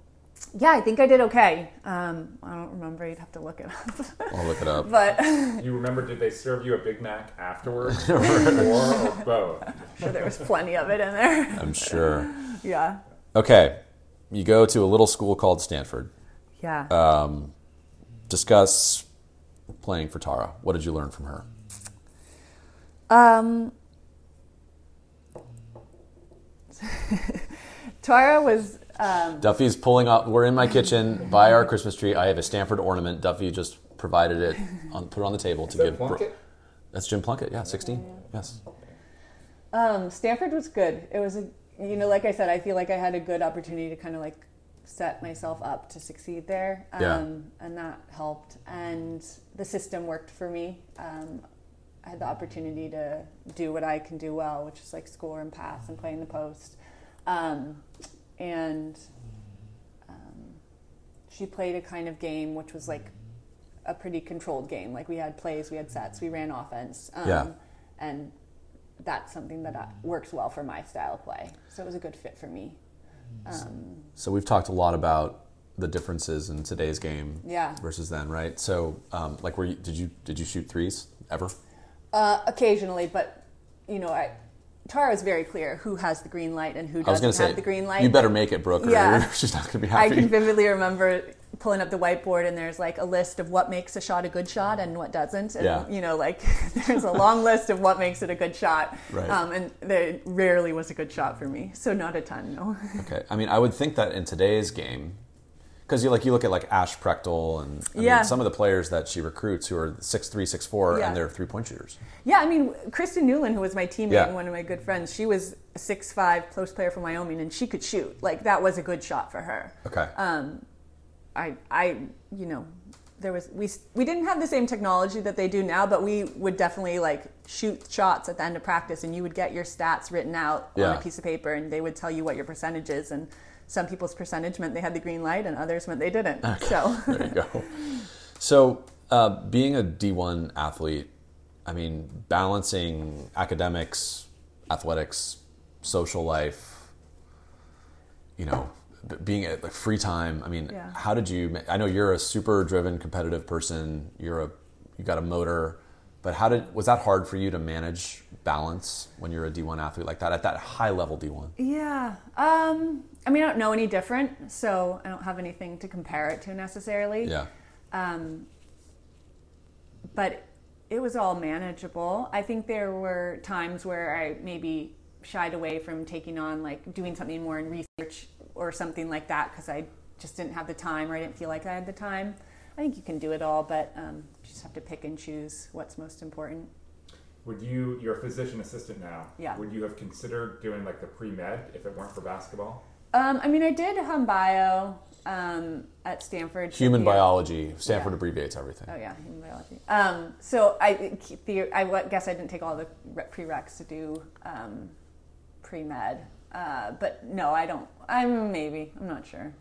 Yeah, I think I did okay. Um, I don't remember. You'd have to look it up. I'll look it up. but You remember, did they serve you a Big Mac afterwards? or, or both? sure there was plenty of it in there. I'm sure. yeah. Okay, you go to a little school called Stanford. Yeah. Um, discuss playing for Tara. What did you learn from her? Um, Tara was um, Duffy's pulling up. We're in my kitchen by our Christmas tree. I have a Stanford ornament. Duffy just provided it, on, put it on the table to Is that give. Bro- Plunkett? That's Jim Plunkett. Yeah, 16. Yes. Um, Stanford was good. It was a, you know, like I said, I feel like I had a good opportunity to kind of like set myself up to succeed there, um, Yeah. and that helped. And the system worked for me. Um, I had the opportunity to do what I can do well, which is like score and pass and play in the post. Um, and um, she played a kind of game which was like a pretty controlled game. Like we had plays, we had sets, we ran offense. Um, Yeah. And that's something that uh, works well for my style of play. So it was a good fit for me. Um, So we've talked a lot about the differences in today's game Yeah. versus then, right? So, um, like, were you, did you did you shoot threes ever? uh, occasionally, but you know, I, Tara is very clear who has the green light and who I doesn't to say have the green light. You better make it, Brooke, or Yeah. she's not going to be I happy. can vividly remember pulling up the whiteboard and there's like a list of what makes a shot a good shot and what doesn't. And, Yeah. you know, like there's a long list of what makes it a good shot. Right. Um, and there rarely was a good shot for me. So not a ton, no. Okay, I mean, I would think that in today's game, because you like you look at like Ash Prechtel and I Yeah. mean, some of the players that she recruits who are six three, six four, Yeah. and they're three point shooters. yeah, I mean, Kristen Newlin, who was my teammate Yeah. and one of my good friends, she was a six five post player from Wyoming and she could shoot. Like that was a good shot for her. Okay, Um, I, I, you know, there was we we didn't have the same technology that they do now, but we would definitely like shoot shots at the end of practice, and you would get your stats written out on a piece of paper, and they would tell you what your percentage is, and some people's percentage meant they had the green light, and others meant they didn't. So there you go. So, uh, being a D one athlete, I mean, balancing academics, athletics, social life. you know, being at like free time. I mean, Yeah. how did you? I know you're a super driven, competitive person. You're a you got a motor, but how did was that hard for you to manage balance when you're a D1 athlete like that at that high level D1? Yeah. Um, I mean, I don't know any different, so I don't have anything to compare it to necessarily. Yeah. Um, but it was all manageable. I think there were times where I maybe shied away from taking on like doing something more in research or something like that because I just didn't have the time or I didn't feel like I had the time. I think you can do it all, but um, you just have to pick and choose what's most important. Would you, you're a physician assistant now. Yeah. Would you have considered doing like the pre med if it weren't for basketball? Um, I mean, I did hum bio um, at Stanford. Human Yeah. biology. Stanford Yeah. abbreviates everything. Oh yeah, human biology. Um, so I, the, I guess I didn't take all the re- prereqs to do um, pre med, uh, but no, I don't. I'm maybe. I'm not sure.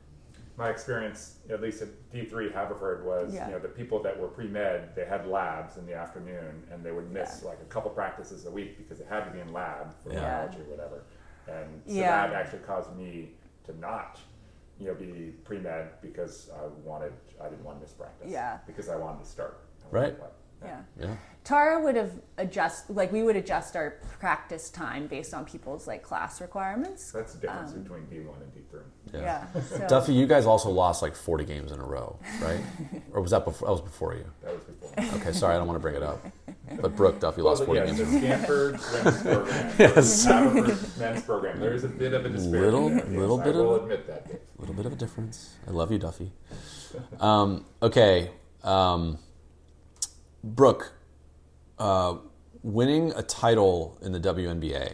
My experience, at least at D3 Haverford, was Yeah. you know the people that were pre med, they had labs in the afternoon, and they would miss like a couple practices a week because they had to be in lab for Yeah. biology or whatever. And so Yeah. that actually caused me to not, you know, be pre med because I wanted, I didn't want to miss practice. Yeah. Because I wanted to start. Wanted Right. to play. Yeah. Yeah. Tara would have adjust like we would adjust our practice time based on people's like class requirements. That's the difference Um, between D1 and D3. Yeah. Yeah. So, Duffy, you guys also lost like 40 games in a row, right? or was that before? That was before you. That was before. Okay, sorry, I don't want to bring it up. But Brooke Duffy lost Well, 40 yeah, games. the in. Stanford women's program, Yes. Haverford men's program. There is a bit of a disparity. Little- there, yes, little I bit will of- admit that. A little bit of a difference. I love you, Duffy. Um, okay, um, Brooke, uh, winning a title in the WNBA. I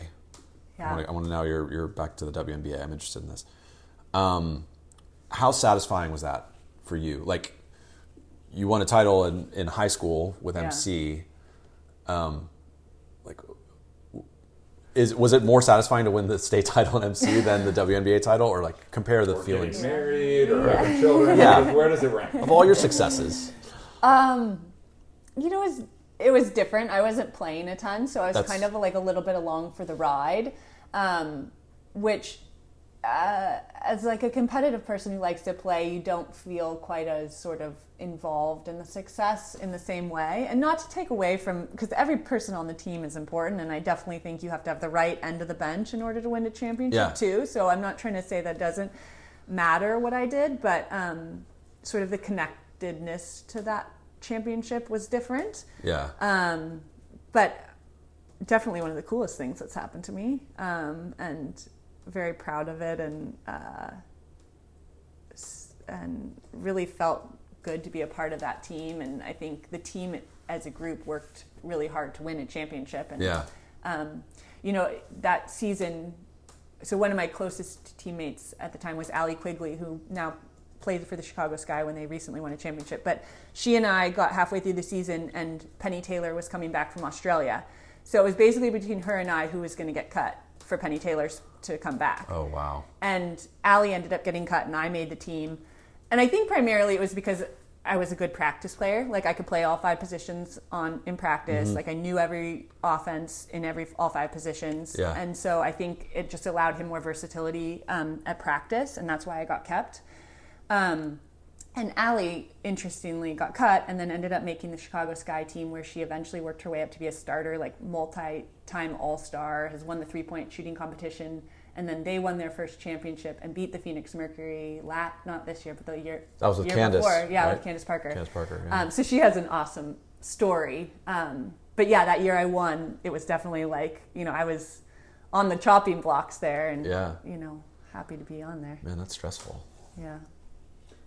yeah. want to, I want to know you're, you're back to the WNBA. I'm interested in this. Um, how satisfying was that for you? Like, you won a title in, in high school with Yeah. MC. Um, like, is was it more satisfying to win the state title in MC than the WNBA title, or like compare the Or feelings married or having children. Yeah. Where, does, where does it rank? of all your successes? Um, you know, it was, it was different. I wasn't playing a ton, so I was That's- kind of like a little bit along for the ride, um, which, uh, as like a competitive person who likes to play, you don't feel quite as sort of involved in the success in the same way. And not to take away from, because every person on the team is important, and I definitely think you have to have the right end of the bench in order to win a championship Yeah. too. So I'm not trying to say that doesn't matter what I did, but um, sort of the connectedness to that championship was different. Yeah. Um, but definitely one of the coolest things that's happened to me, um, and very proud of it, and uh, and really felt good to be a part of that team. And I think the team as a group worked really hard to win a championship. And Yeah. um, you know that season. So one of my closest teammates at the time was Allie Quigley, who now played for the Chicago Sky when they recently won a championship. But she and I got halfway through the season, and Penny Taylor was coming back from Australia. So it was basically between her and I who was going to get cut for Penny Taylor's to come back Oh wow. and Allie ended up getting cut and I made the team. And I think primarily it was because I was a good practice player. Like I could play all five positions on in practice. Mm-hmm. Like I knew every offense in every all five positions. Yeah. And so I think it just allowed him more versatility um, at practice, and that's why I got kept. Um, and Allie, interestingly, got cut and then ended up making the Chicago Sky team, where she eventually worked her way up to be a starter, like multi-time All-Star, has won the three-point shooting competition, and then they won their first championship and beat the Phoenix Mercury. Lat not this year, but the year That was with year Candace, before. Yeah, right? with Candace Parker. Candace Parker, yeah. Um, so she has an awesome story. Um, but yeah, that year I won, it was definitely like you know I was on the chopping blocks there, and Yeah. you know happy to be on there. Man, that's stressful. Yeah.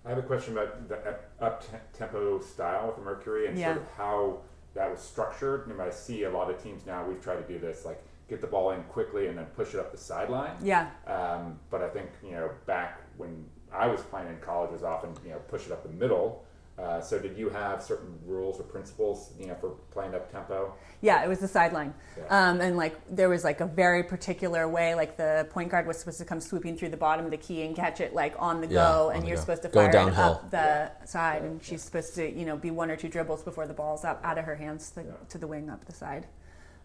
I have a question about the up tempo style with the Mercury and Yeah. sort of how that was structured. You know, I see a lot of teams now. We've tried to do this, like get the ball in quickly and then push it up the sideline. Yeah. Um, but I think you know back when I was playing in college, was often you know push it up the middle. Uh, so did you have certain rules or principles you know for playing up tempo? Yeah, it was the sideline. Yeah. Um, and like there was like a very particular way, like the point guard was supposed to come swooping through the bottom of the key and catch it like on the Yeah, go, on and the you're go. supposed to fire it up the side, and she's supposed to you know be one or two dribbles before the ball's up out of her hands to, Yeah. to the wing up the side.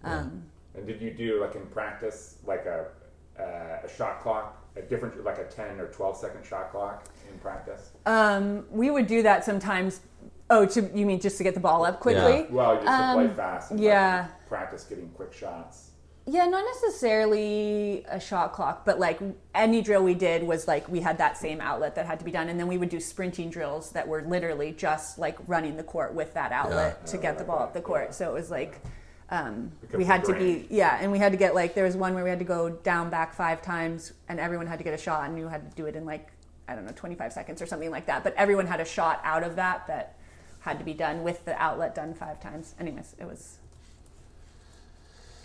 Um, And did you do like in practice like a uh, a shot clock, a different, like a 10 or 12 second shot clock in practice? Um, we would do that sometimes. Oh, to, you mean just to get the ball up quickly? Yeah. Well, just to play Um, fast. And yeah. Like practice getting quick shots. Yeah, not necessarily a shot clock, but like any drill we did was like we had that same outlet that had to be done, and then we would do sprinting drills that were literally just like running the court with that outlet to get the ball up the court. So it was like um, we had to be yeah, and we had to get like there was one where we had to go down back five times, and everyone had to get a shot, and you had to do it in like I don't know twenty five seconds or something like that. But everyone had a shot out of that that had to be done with the outlet done five times. Anyways, it was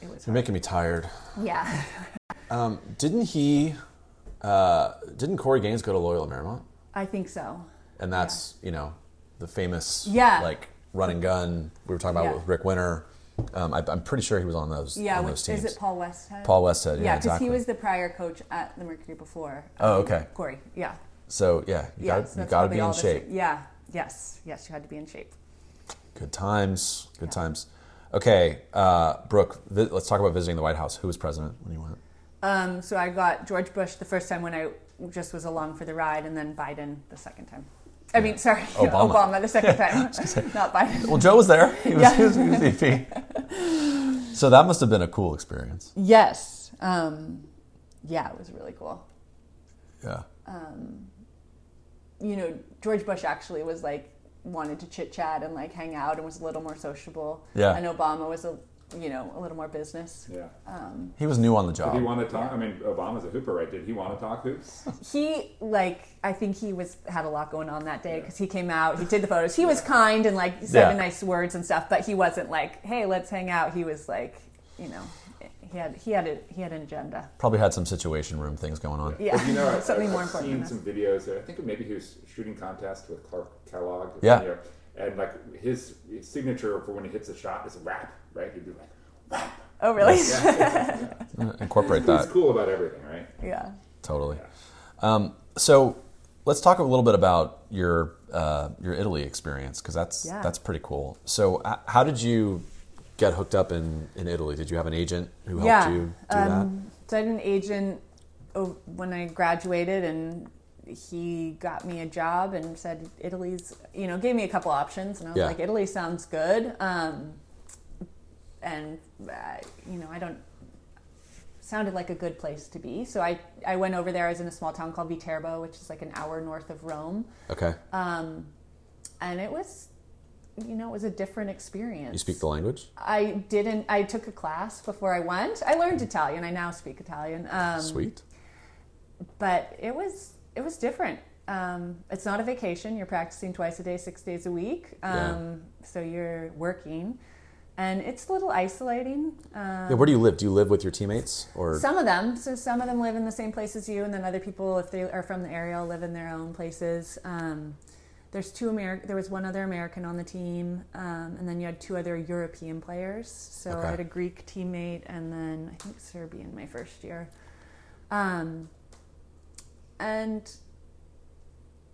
it was You're making me tired. yeah. Um, didn't he? Uh, didn't Corey Gaines go to Loyola Marymount? I think so. And that's you know the famous Yeah. like run and gun we were talking about Yeah. with Rick Winter. Um, I, I'm pretty sure he was on those Yeah, on which, those teams. is it Paul Westhead? Paul Westhead, yeah, Yeah, because exactly. he was the prior coach at the Mercury before. Oh, um, okay. Corey, yeah. So yeah, you yeah, got so you got to be in shape. same- Yeah, yes, yes, you had to be in shape. Good times, good times. Okay, uh, Brooke, vi- let's talk about visiting the White House. Who was president when you went? Um, so I got George Bush the first time when I just was along for the ride, and then Biden the second time. I mean, sorry, Obama. Obama, the second time, not Biden. Well, Joe was there. He was, Yeah. he was, he was VP. So that must have been a cool experience. Yes, um, yeah, it was really cool. Yeah. you know, George Bush actually was like wanted to chit chat and like hang out and was a little more sociable. Yeah. And Obama was a you know a little more business. Yeah. Um, he was new on the job. Did he want to talk? I mean, Obama's a hooper, right? Did he want to talk hoops? He like I think he was had a lot going on that day because he came out, he did the photos. He was kind and like said Yeah. nice words and stuff, but he wasn't like, hey, let's hang out. He was like, you know, he had he had a he had an agenda. Probably had some situation room things going on. Yeah, But you know, I, something I've more important. seen some that. videos. I think maybe he was shooting contest with Clark Kellogg. Yeah. and like his, his signature for when he hits a shot is a rap, right? He'd be like, rap. Oh really? Uh, Incorporate He's that. cool about everything, right? yeah. Totally. Um, so let's talk a little bit about your uh, your Italy experience because that's Yeah. that's pretty cool. So h- how did you get hooked up in, in Italy? Did you have an agent who helped yeah. you do um, So I had an agent oh, when I graduated, and he got me a job and said Italy's, you know, gave me a couple options, and I was Yeah. like, Italy sounds good. Um, and uh, you know, I don't sounded like a good place to be. So I I went over there. I was in a small town called Viterbo, which is like an hour north of Rome. Okay. um, and it was. You know, it was a different experience. you speak the language? I didn't. I took a class before I went. I learned Italian. I now speak Italian. Um, Sweet. But it was it was different. Um, it's not a vacation. You're practicing twice a day, six days a week. Um, So you're working, and it's a little isolating. Um, Yeah, where do you live? Do you live with your teammates or? some of them. So some of them live in the same place as you, and then other people, if they are from the area, live in their own places. Um, there's two Ameri- There was one other American on the team, um, and then you had two other European players. So Okay. I had a Greek teammate, and then I think Serbian my first year. Um, and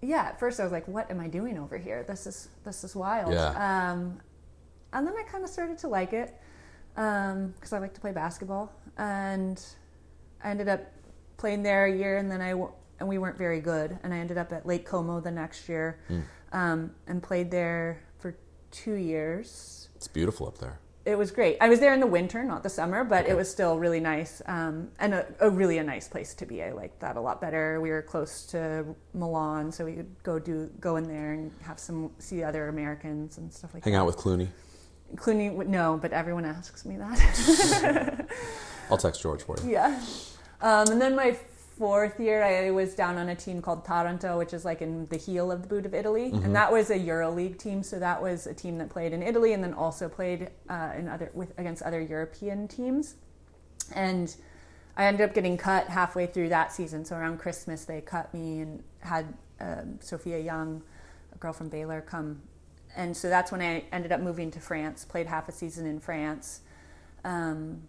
yeah, at first I was like, "What am I doing over here? This is this is wild." Yeah. Um, and then I kind of started to like it because I like to play basketball, and I ended up playing there a year, and then I w- and we weren't very good, and I ended up at Lake Como the next year, um, and played there for two years. It's beautiful up there. It was great. I was there in the winter, not the summer, but Okay. it was still really nice um, and a, a really a nice place to be. I liked that a lot better. We were close to Milan, so we could go do go in there and have some see other Americans and stuff like Hang that. Hang out with Clooney. Clooney, no, but everyone asks me that. I'll text George for you. yeah. Um, and then my fourth year, I was down on a team called Taranto, which is like in the heel of the boot of Italy, and that was a EuroLeague team. So that was a team that played in Italy and then also played uh, in other with against other European teams. And I ended up getting cut halfway through that season. So around Christmas, they cut me and had um, Sophia Young, a girl from Baylor, come. And so that's when I ended up moving to France, played half a season in France, um,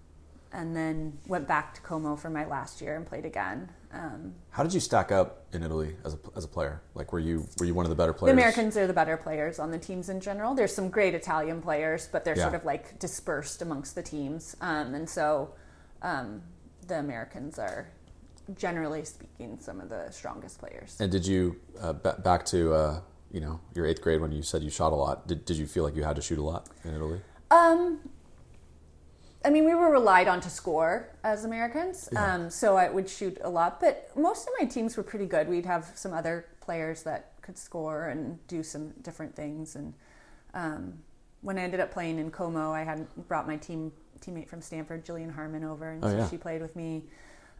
and then went back to Como for my last year and played again. Um, How did you stack up in Italy as a, as a player? Like, were you were you one of the better players? the? Americans are the better players on the teams in general. There's some great Italian players, but they're Yeah. sort of like dispersed amongst the teams. Um, and so um, the Americans are generally speaking, some of the strongest players. And did you uh, ba- back to uh, you know your eighth grade when you said you shot a lot? Did did you feel like you had to shoot a lot in Italy? Um, I mean, we were relied on to score as Americans, um, so I would shoot a lot. But most of my teams were pretty good. We'd have some other players that could score and do some different things. And um, when I ended up playing in Como, I had brought my team teammate from Stanford, Jillian Harmon, over, and Oh, so yeah. she played with me.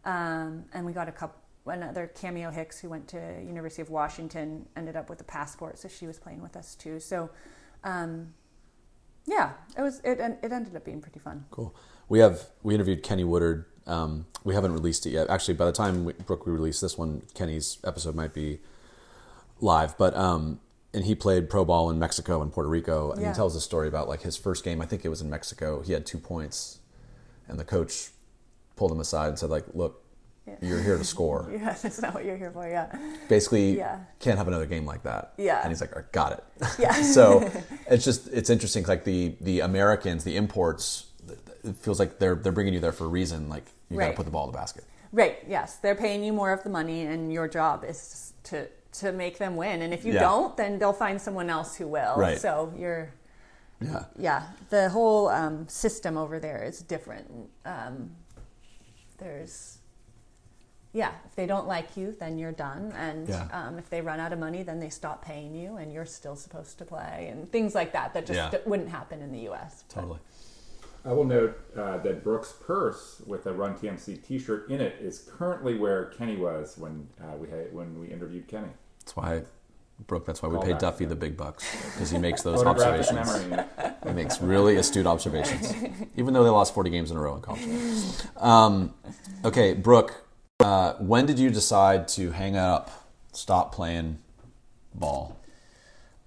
Um, and we got a couple. Another Cameo Hicks, who went to University of Washington, ended up with a passport, so she was playing with us too. So. Um, yeah, it was. It it ended up being pretty fun. Cool. We have we interviewed Kenny Woodard. Um, we haven't released it yet. Actually, by the time we, Brooke we release this one, Kenny's episode might be live. But um, and he played pro ball in Mexico and Puerto Rico, and Yeah. he tells a story about like his first game. I think it was in Mexico. He had two points, and the coach pulled him aside and said, like, look. Yeah. You're here to score. Yeah, that's not what you're here for. Yeah, Basically, Yeah. can't have another game like that. Yeah. And he's like, "All right, got it. Yeah. so it's just it's interesting. Like the the Americans, the imports, it feels like they're they're bringing you there for a reason. Like you got to put the ball in the basket. right. Yes, they're paying you more of the money, and your job is to to make them win. And if you Yeah. don't, then they'll find someone else who will. Right. So you're. Yeah. Yeah, the whole um, system over there is different. Um, there's, yeah, if they don't like you, then you're done, and Yeah. um, if they run out of money, then they stop paying you, and you're still supposed to play, and things like that. That just Yeah. d- wouldn't happen in the U.S. but- Totally. I will note uh, that Brooks' purse with a Run TMC T-shirt in it is currently where Kenny was when uh, we had, when we interviewed Kenny. That's why, Brooke. That's why we Call pay. Duffy the big bucks because he makes those observations. memory. He makes really astute observations, even though they lost 40 games in a row in college. Um, okay, Brooke. Uh, when did you decide to hang up, stop playing ball,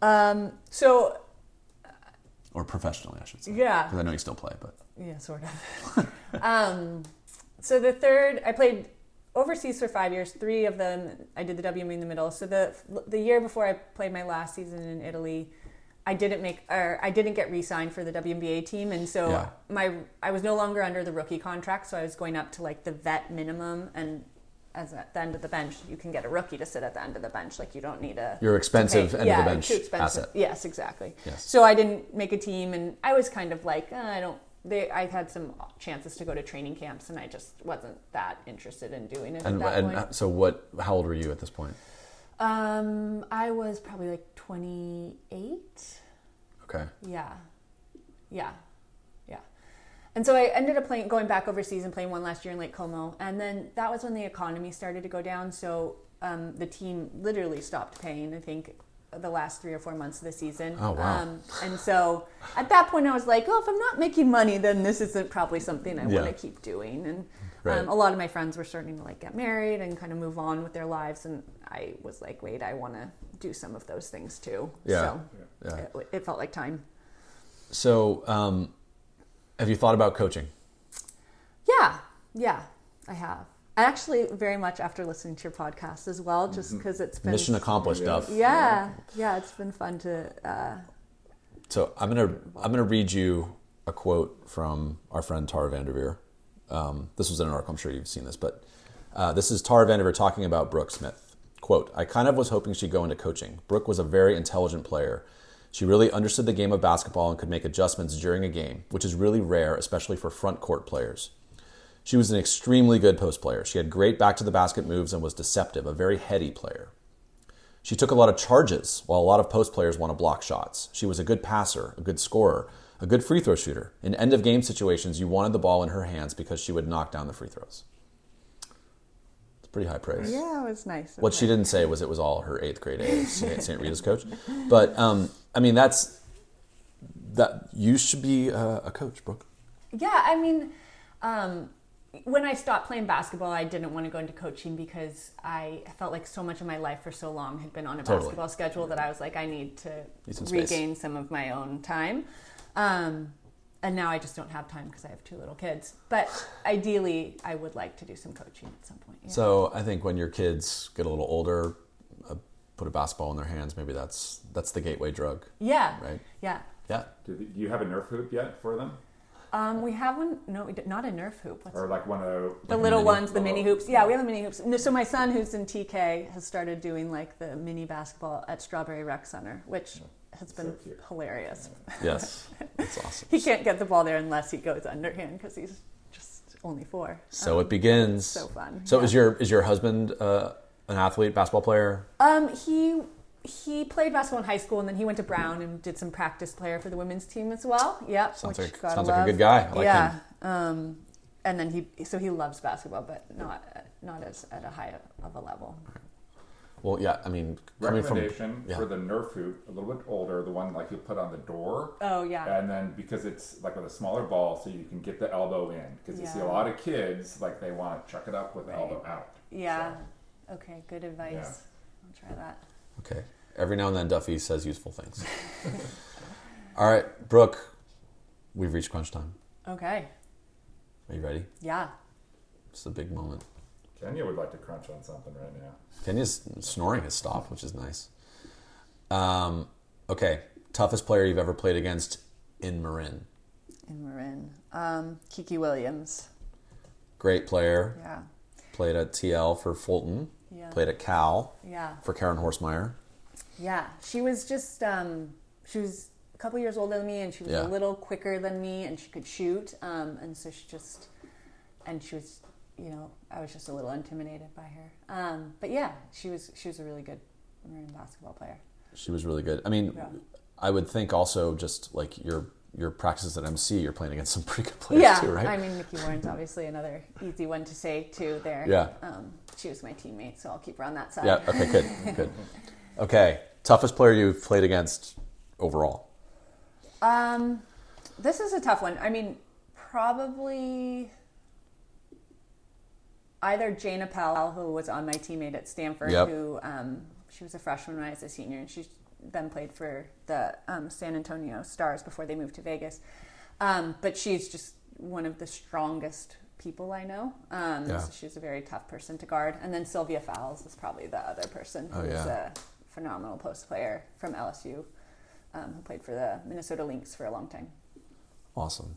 Um, so or professionally, I should say? Yeah. Because I know you still play, but Yeah, sort of. um, so the third, I played overseas for five years. Three of them, I did the WNBA in the middle. So the the year before I played my last season in Italy, I didn't make or I didn't get re-signed for the WNBA team, and so Yeah. my I was no longer under the rookie contract. So I was going up to like the vet minimum, and as at the end of the bench, you can get a rookie to sit at the end of the bench. Like you don't need a Your expensive end of the yeah, bench too expensive. asset. Yes, exactly. Yes. So I didn't make a team, and I was kind of like, uh, I don't. They, I had some chances to go to training camps, and I just wasn't that interested in doing it and, at that and so what? How old were you at this point? Um, I was probably like twenty eight. Okay. Yeah, yeah, yeah. And so I ended up playing, going back overseas and playing one last year in Lake Como, and then that was when the economy started to go down. So um, the team literally stopped paying. I think the last three or four months of the season. Oh, wow. Um, and so at that point, I was like, oh, if I'm not making money, then this isn't probably something I Yeah. want to keep doing. And Right. um, a lot of my friends were starting to like get married and kind of move on with their lives, and I was like, wait, I want to do some of those things too. Yeah. So Yeah. it, it felt like time. So, um, have you thought about coaching? Yeah, yeah, I have. I actually, very much after listening to your podcast as well, just because it's been Mission accomplished, Yeah. Yeah, yeah, it's been fun to. Uh, So I'm gonna I'm gonna read you a quote from our friend Tara Vanderveer. Um, this was in an article. I'm sure you've seen this, but uh, this is Tara Vanderveer talking about Brooke Smith. Quote: I kind of was hoping she'd go into coaching. Brooke was a very intelligent player. She really understood the game of basketball and could make adjustments during a game, which is really rare, especially for front court players. She was an extremely good post player. She had great back to the basket moves and was deceptive, a very heady player. She took a lot of charges, while a lot of post players want to block shots. She was a good passer, a good scorer, a good free throw shooter. In end of game situations, you wanted the ball in her hands because she would knock down the free throws. It's pretty high praise. yeah, it was nice. of What she didn't say was it was all her eighth grade A St. Rita's coach. But um, I mean, that's that you should be a, a coach, Brooke. Yeah, I mean, um, when I stopped playing basketball, I didn't want to go into coaching because I felt like so much of my life for so long had been on a Totally. basketball schedule that I was like, I need to Need some space. regain some of my own time. Um, and now I just don't have time because I have two little kids. But ideally, I would like to do some coaching at some point. yeah. So I think when your kids get a little older, uh, put a basketball in their hands. Maybe that's that's the gateway drug. yeah, Right. yeah. Yeah. Do, do you have a Nerf hoop yet for them? Um, we have one. No, we did, not a Nerf hoop. What's Or like one of the, the little mini- ones, the mini hoops. Yeah, we have the mini hoops. So my son, who's in TK, has started doing like the mini basketball at Strawberry Rec Center, which has been So hilarious. Yes, that's awesome. He can't get the ball there unless he goes underhand because he's just only four. So it begins. so fun, So yeah. is your is your husband uh, an athlete, basketball player? Um, he he played basketball in high school, and then he went to Brown and did some practice player for the women's team as well. Yep, Sounds which like- gotta sounds like a good guy. I like yeah. him. Um, and then he so he loves basketball, but not not as at a high of a level. Well, yeah. I mean, coming from recommendation yeah. for the Nerf hoop, a little bit older, the one like you put on the door. Oh yeah. And then because it's like with a smaller ball, so you can get the elbow in. Because you see a lot of kids like they want to chuck it up with the elbow out. Yeah. Okay. Good advice. Yeah. I'll try that. okay. Every now and then, Duffy says useful things. All right, Brooke, we've reached crunch time. Okay. Are you ready? Yeah. It's a big moment. Kenya would like to crunch on something right now. Kenya's snoring has stopped, which is nice. Um, okay, toughest player you've ever played against in Marin. In Marin. Um, Kiki Williams. Great player. Yeah. Played at TL for Fulton. Yeah. Played at Cal Yeah. for Caren Horstmeyer. Yeah. She was just um, she was a couple years older than me, and she was Yeah. a little quicker than me, and she could shoot. Um, and so she just and she was, you know, I was just a little intimidated by her. Um, but yeah, she was she was a really good Marin basketball player. She was really good. I mean, Yeah. I would think also just like your your practices at MC, you're playing against some pretty good players yeah, too, right? I mean, Nikki Warren's obviously another easy one to say too. There, Yeah. Um, she was my teammate, so I'll keep her on that side. yeah. Okay. Good. Good. Okay. Toughest player you've played against overall. Um, this is a tough one. I mean, probably either Jane Appel, who was on my teammate at Stanford, Yep. who um, she was a freshman when I was a senior, and she then played for the um, San Antonio Stars before they moved to Vegas. Um, but she's just one of the strongest people I know. Um, Yeah. so she's a very tough person to guard. And then Sylvia Fowles is probably the other person Oh, who's yeah. a phenomenal post player from LSU, um, who played for the Minnesota Lynx for a long time. Awesome.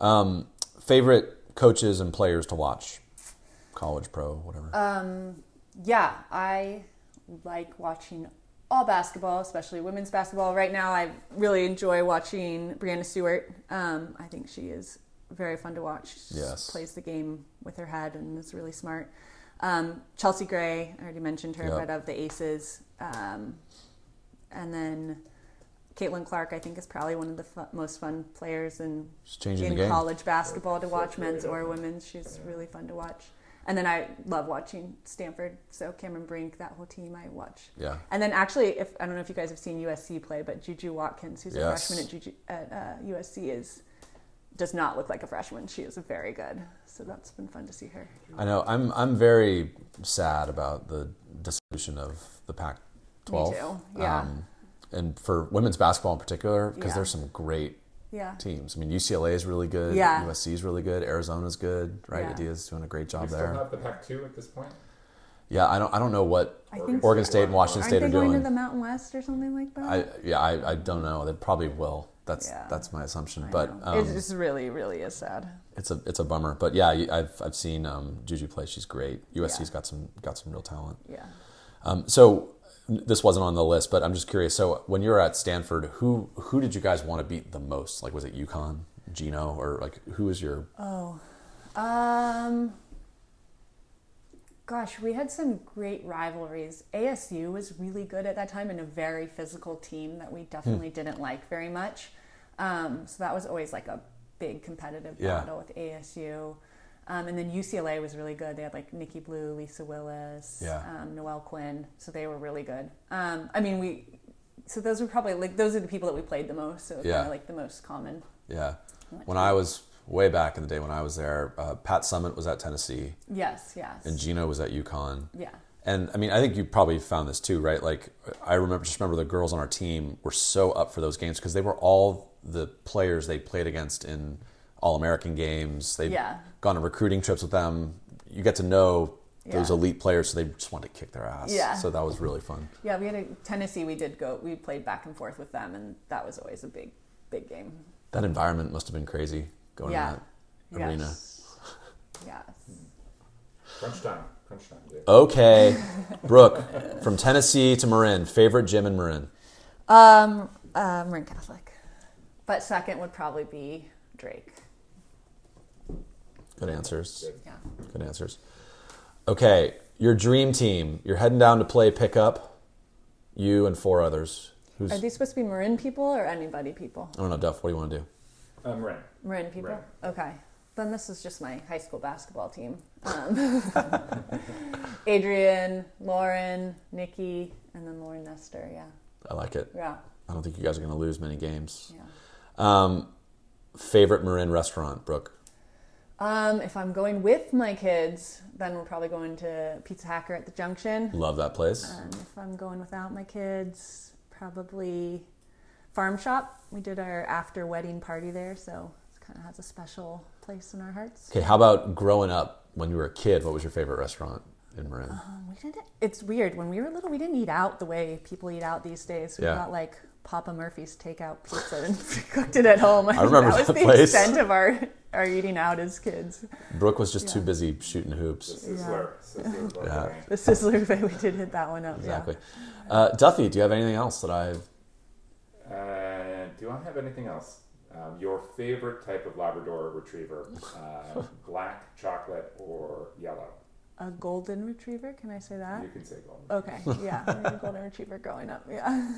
Um, favorite coaches and players to watch, college, pro, whatever. Uh, Yeah, I like watching all basketball, especially women's basketball. Right now, I really enjoy watching Breanna Stewart. Um, I think she is very fun to watch. She Yes. plays the game with her head and is really smart. Um, Chelsea Gray, I already mentioned her, Yep. but of the Aces. Um, and then Caitlin Clark, I think, is probably one of the fu- most fun players in in college basketball to watch, men's or women's. She's really fun to watch. And then I love watching Stanford. So Cameron Brink, that whole team, I watch. Yeah. And then actually, if I don't know if you guys have seen USC play, but Juju Watkins, who's a freshman at, Juju, at uh, USC, is does not look like a freshman. She is very good. So that's been fun to see her. I know. I'm I'm very sad about the dissolution of the Pac-12. Me too, yeah. Um, and for women's basketball in particular, because Yeah. there's some great Yeah. teams. I mean, UCLA is really good. Yeah. USC is really good. Arizona's good. Right? Yeah. Adia's doing a great We job still there. have the Pac-2 at this point. Yeah. I don't I don't know what I think Oregon State and Washington aren't State they are going to the Mountain West or something like that? I yeah I, I don't know. They probably will. That's Yeah. that's my assumption. I But know. um, it just really, really is sad. it's a it's a bummer. But yeah, I've I've seen um, Juju play. She's great. USC's Yeah. got some got some real talent. Yeah. Um, so this wasn't on the list, but I'm just curious. So when you were at Stanford, who who did you guys want to beat the most? Like was it UConn, Gino, or like who was your? Oh, um, gosh, we had some great rivalries. ASU was really good at that time and a very physical team that we definitely Hmm. didn't like very much. Um, so that was always like a big competitive Yeah. battle with ASU. Um, and then UCLA was really good. They had like Nikki Blue, Lisa Willis, Yeah. um, Noelle Quinn. So they were really good. Um, I mean, we. So those were probably like those are the people that we played the most. So Yeah. kind of like the most common. Yeah, when I was way back in the day when I was there, uh, Pat Summitt was at Tennessee Yes. Yes. and Gino was at UConn. yeah. And I mean, I think you probably found this too, right? Like, I remember just remember the girls on our team were so up for those games because they were all the players they played against in All American games. They've Yeah. gone on recruiting trips with them. You get to know those Yeah. elite players, so they just wanted to kick their ass. Yeah. So that was really fun. Yeah, we had a Tennessee. We did go. We played back and forth with them, and that was always a big, big game. That environment must have been crazy going Yeah. to that arena. Yes. Yes. Crunch time. Crunch time, dude. Okay, Brooke, from Tennessee to Marin, favorite gym in Marin. Um, uh, Marin Catholic. But second would probably be Drake. Good answers. Yeah. Good answers. Okay, your dream team. You're heading down to play pickup. You and four others. Who's Are these supposed to be Marin people or anybody people? I don't know, Duff. What do you want to do? Um, Marin. Marin people? Marin. Okay. Then this is just my high school basketball team. Um, Adrian, Lauren, Nikki, and then Lauren Nestor. Yeah. I like it. Yeah. I don't think you guys are going to lose many games. Yeah. Um, favorite Marin restaurant, Brooke. Um, if I'm going with my kids, then we're probably going to Pizza Hacker at the Junction. Love that place. And if I'm going without my kids, probably Farm Shop. We did our after wedding party there, so it kind of has a special place in our hearts. Okay, how about growing up when you were a kid? What was your favorite restaurant in Marin? Um, we didn't. It's weird. When we were little, we didn't eat out the way people eat out these days. We Yeah. got like Papa Murphy's takeout pizza and cooked it at home. I remember that was that the place. extent of our our eating out as kids. Brooke was just too busy shooting hoops. Sizzler. Sizzler's Yeah. The Sizzler buffet, we did hit that one up. Exactly. Uh, Duffy, do you have anything else that I've? Uh, do I have anything else? Um, your favorite type of Labrador Retriever, uh, black, chocolate, or yellow? Yeah. A golden retriever. Can I say that? You can say golden. Okay. Yeah. we had a golden retriever growing up. Yeah.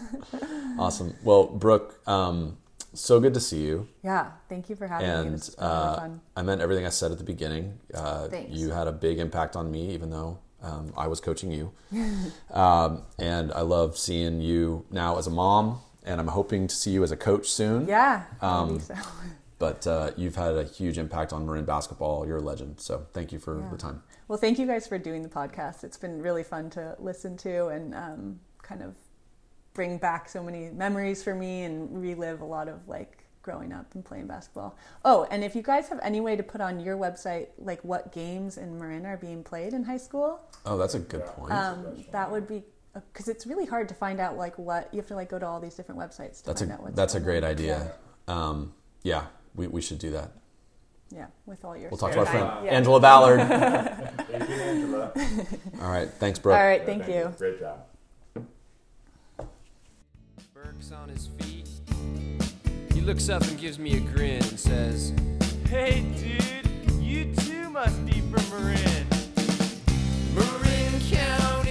Awesome. Well, Brooke, um, so good to see you. Yeah. Thank you for having me. And This is really uh. I meant everything I said at the beginning. Uh, Thanks. you had a big impact on me, even though um, I was coaching you. um, and I love seeing you now as a mom, and I'm hoping to see you as a coach soon. Yeah. um, maybe so. But uh, you've had a huge impact on Marin basketball. You're a legend. So thank you for Yeah. the time. Well, thank you guys for doing the podcast. It's been really fun to listen to and um, kind of bring back so many memories for me and relive a lot of like growing up and playing basketball. Oh, and if you guys have any way to put on your website like what games in Marin are being played in high school, Oh, that's a good point. um, that would be because it's really hard to find out like what you have to like go to all these different websites to that's find a out what's that's a great on. idea. Um, yeah, we, we should do that. Yeah, with all your. We'll talk to our friend yeah. Angela Ballard. thank you, Angela. All right, thanks, Brooke. All right, yeah, thank, thank, you. Great job. Burke's on his feet. He looks up and gives me a grin and says, "Hey, dude, you too must be from Marin, Marin County."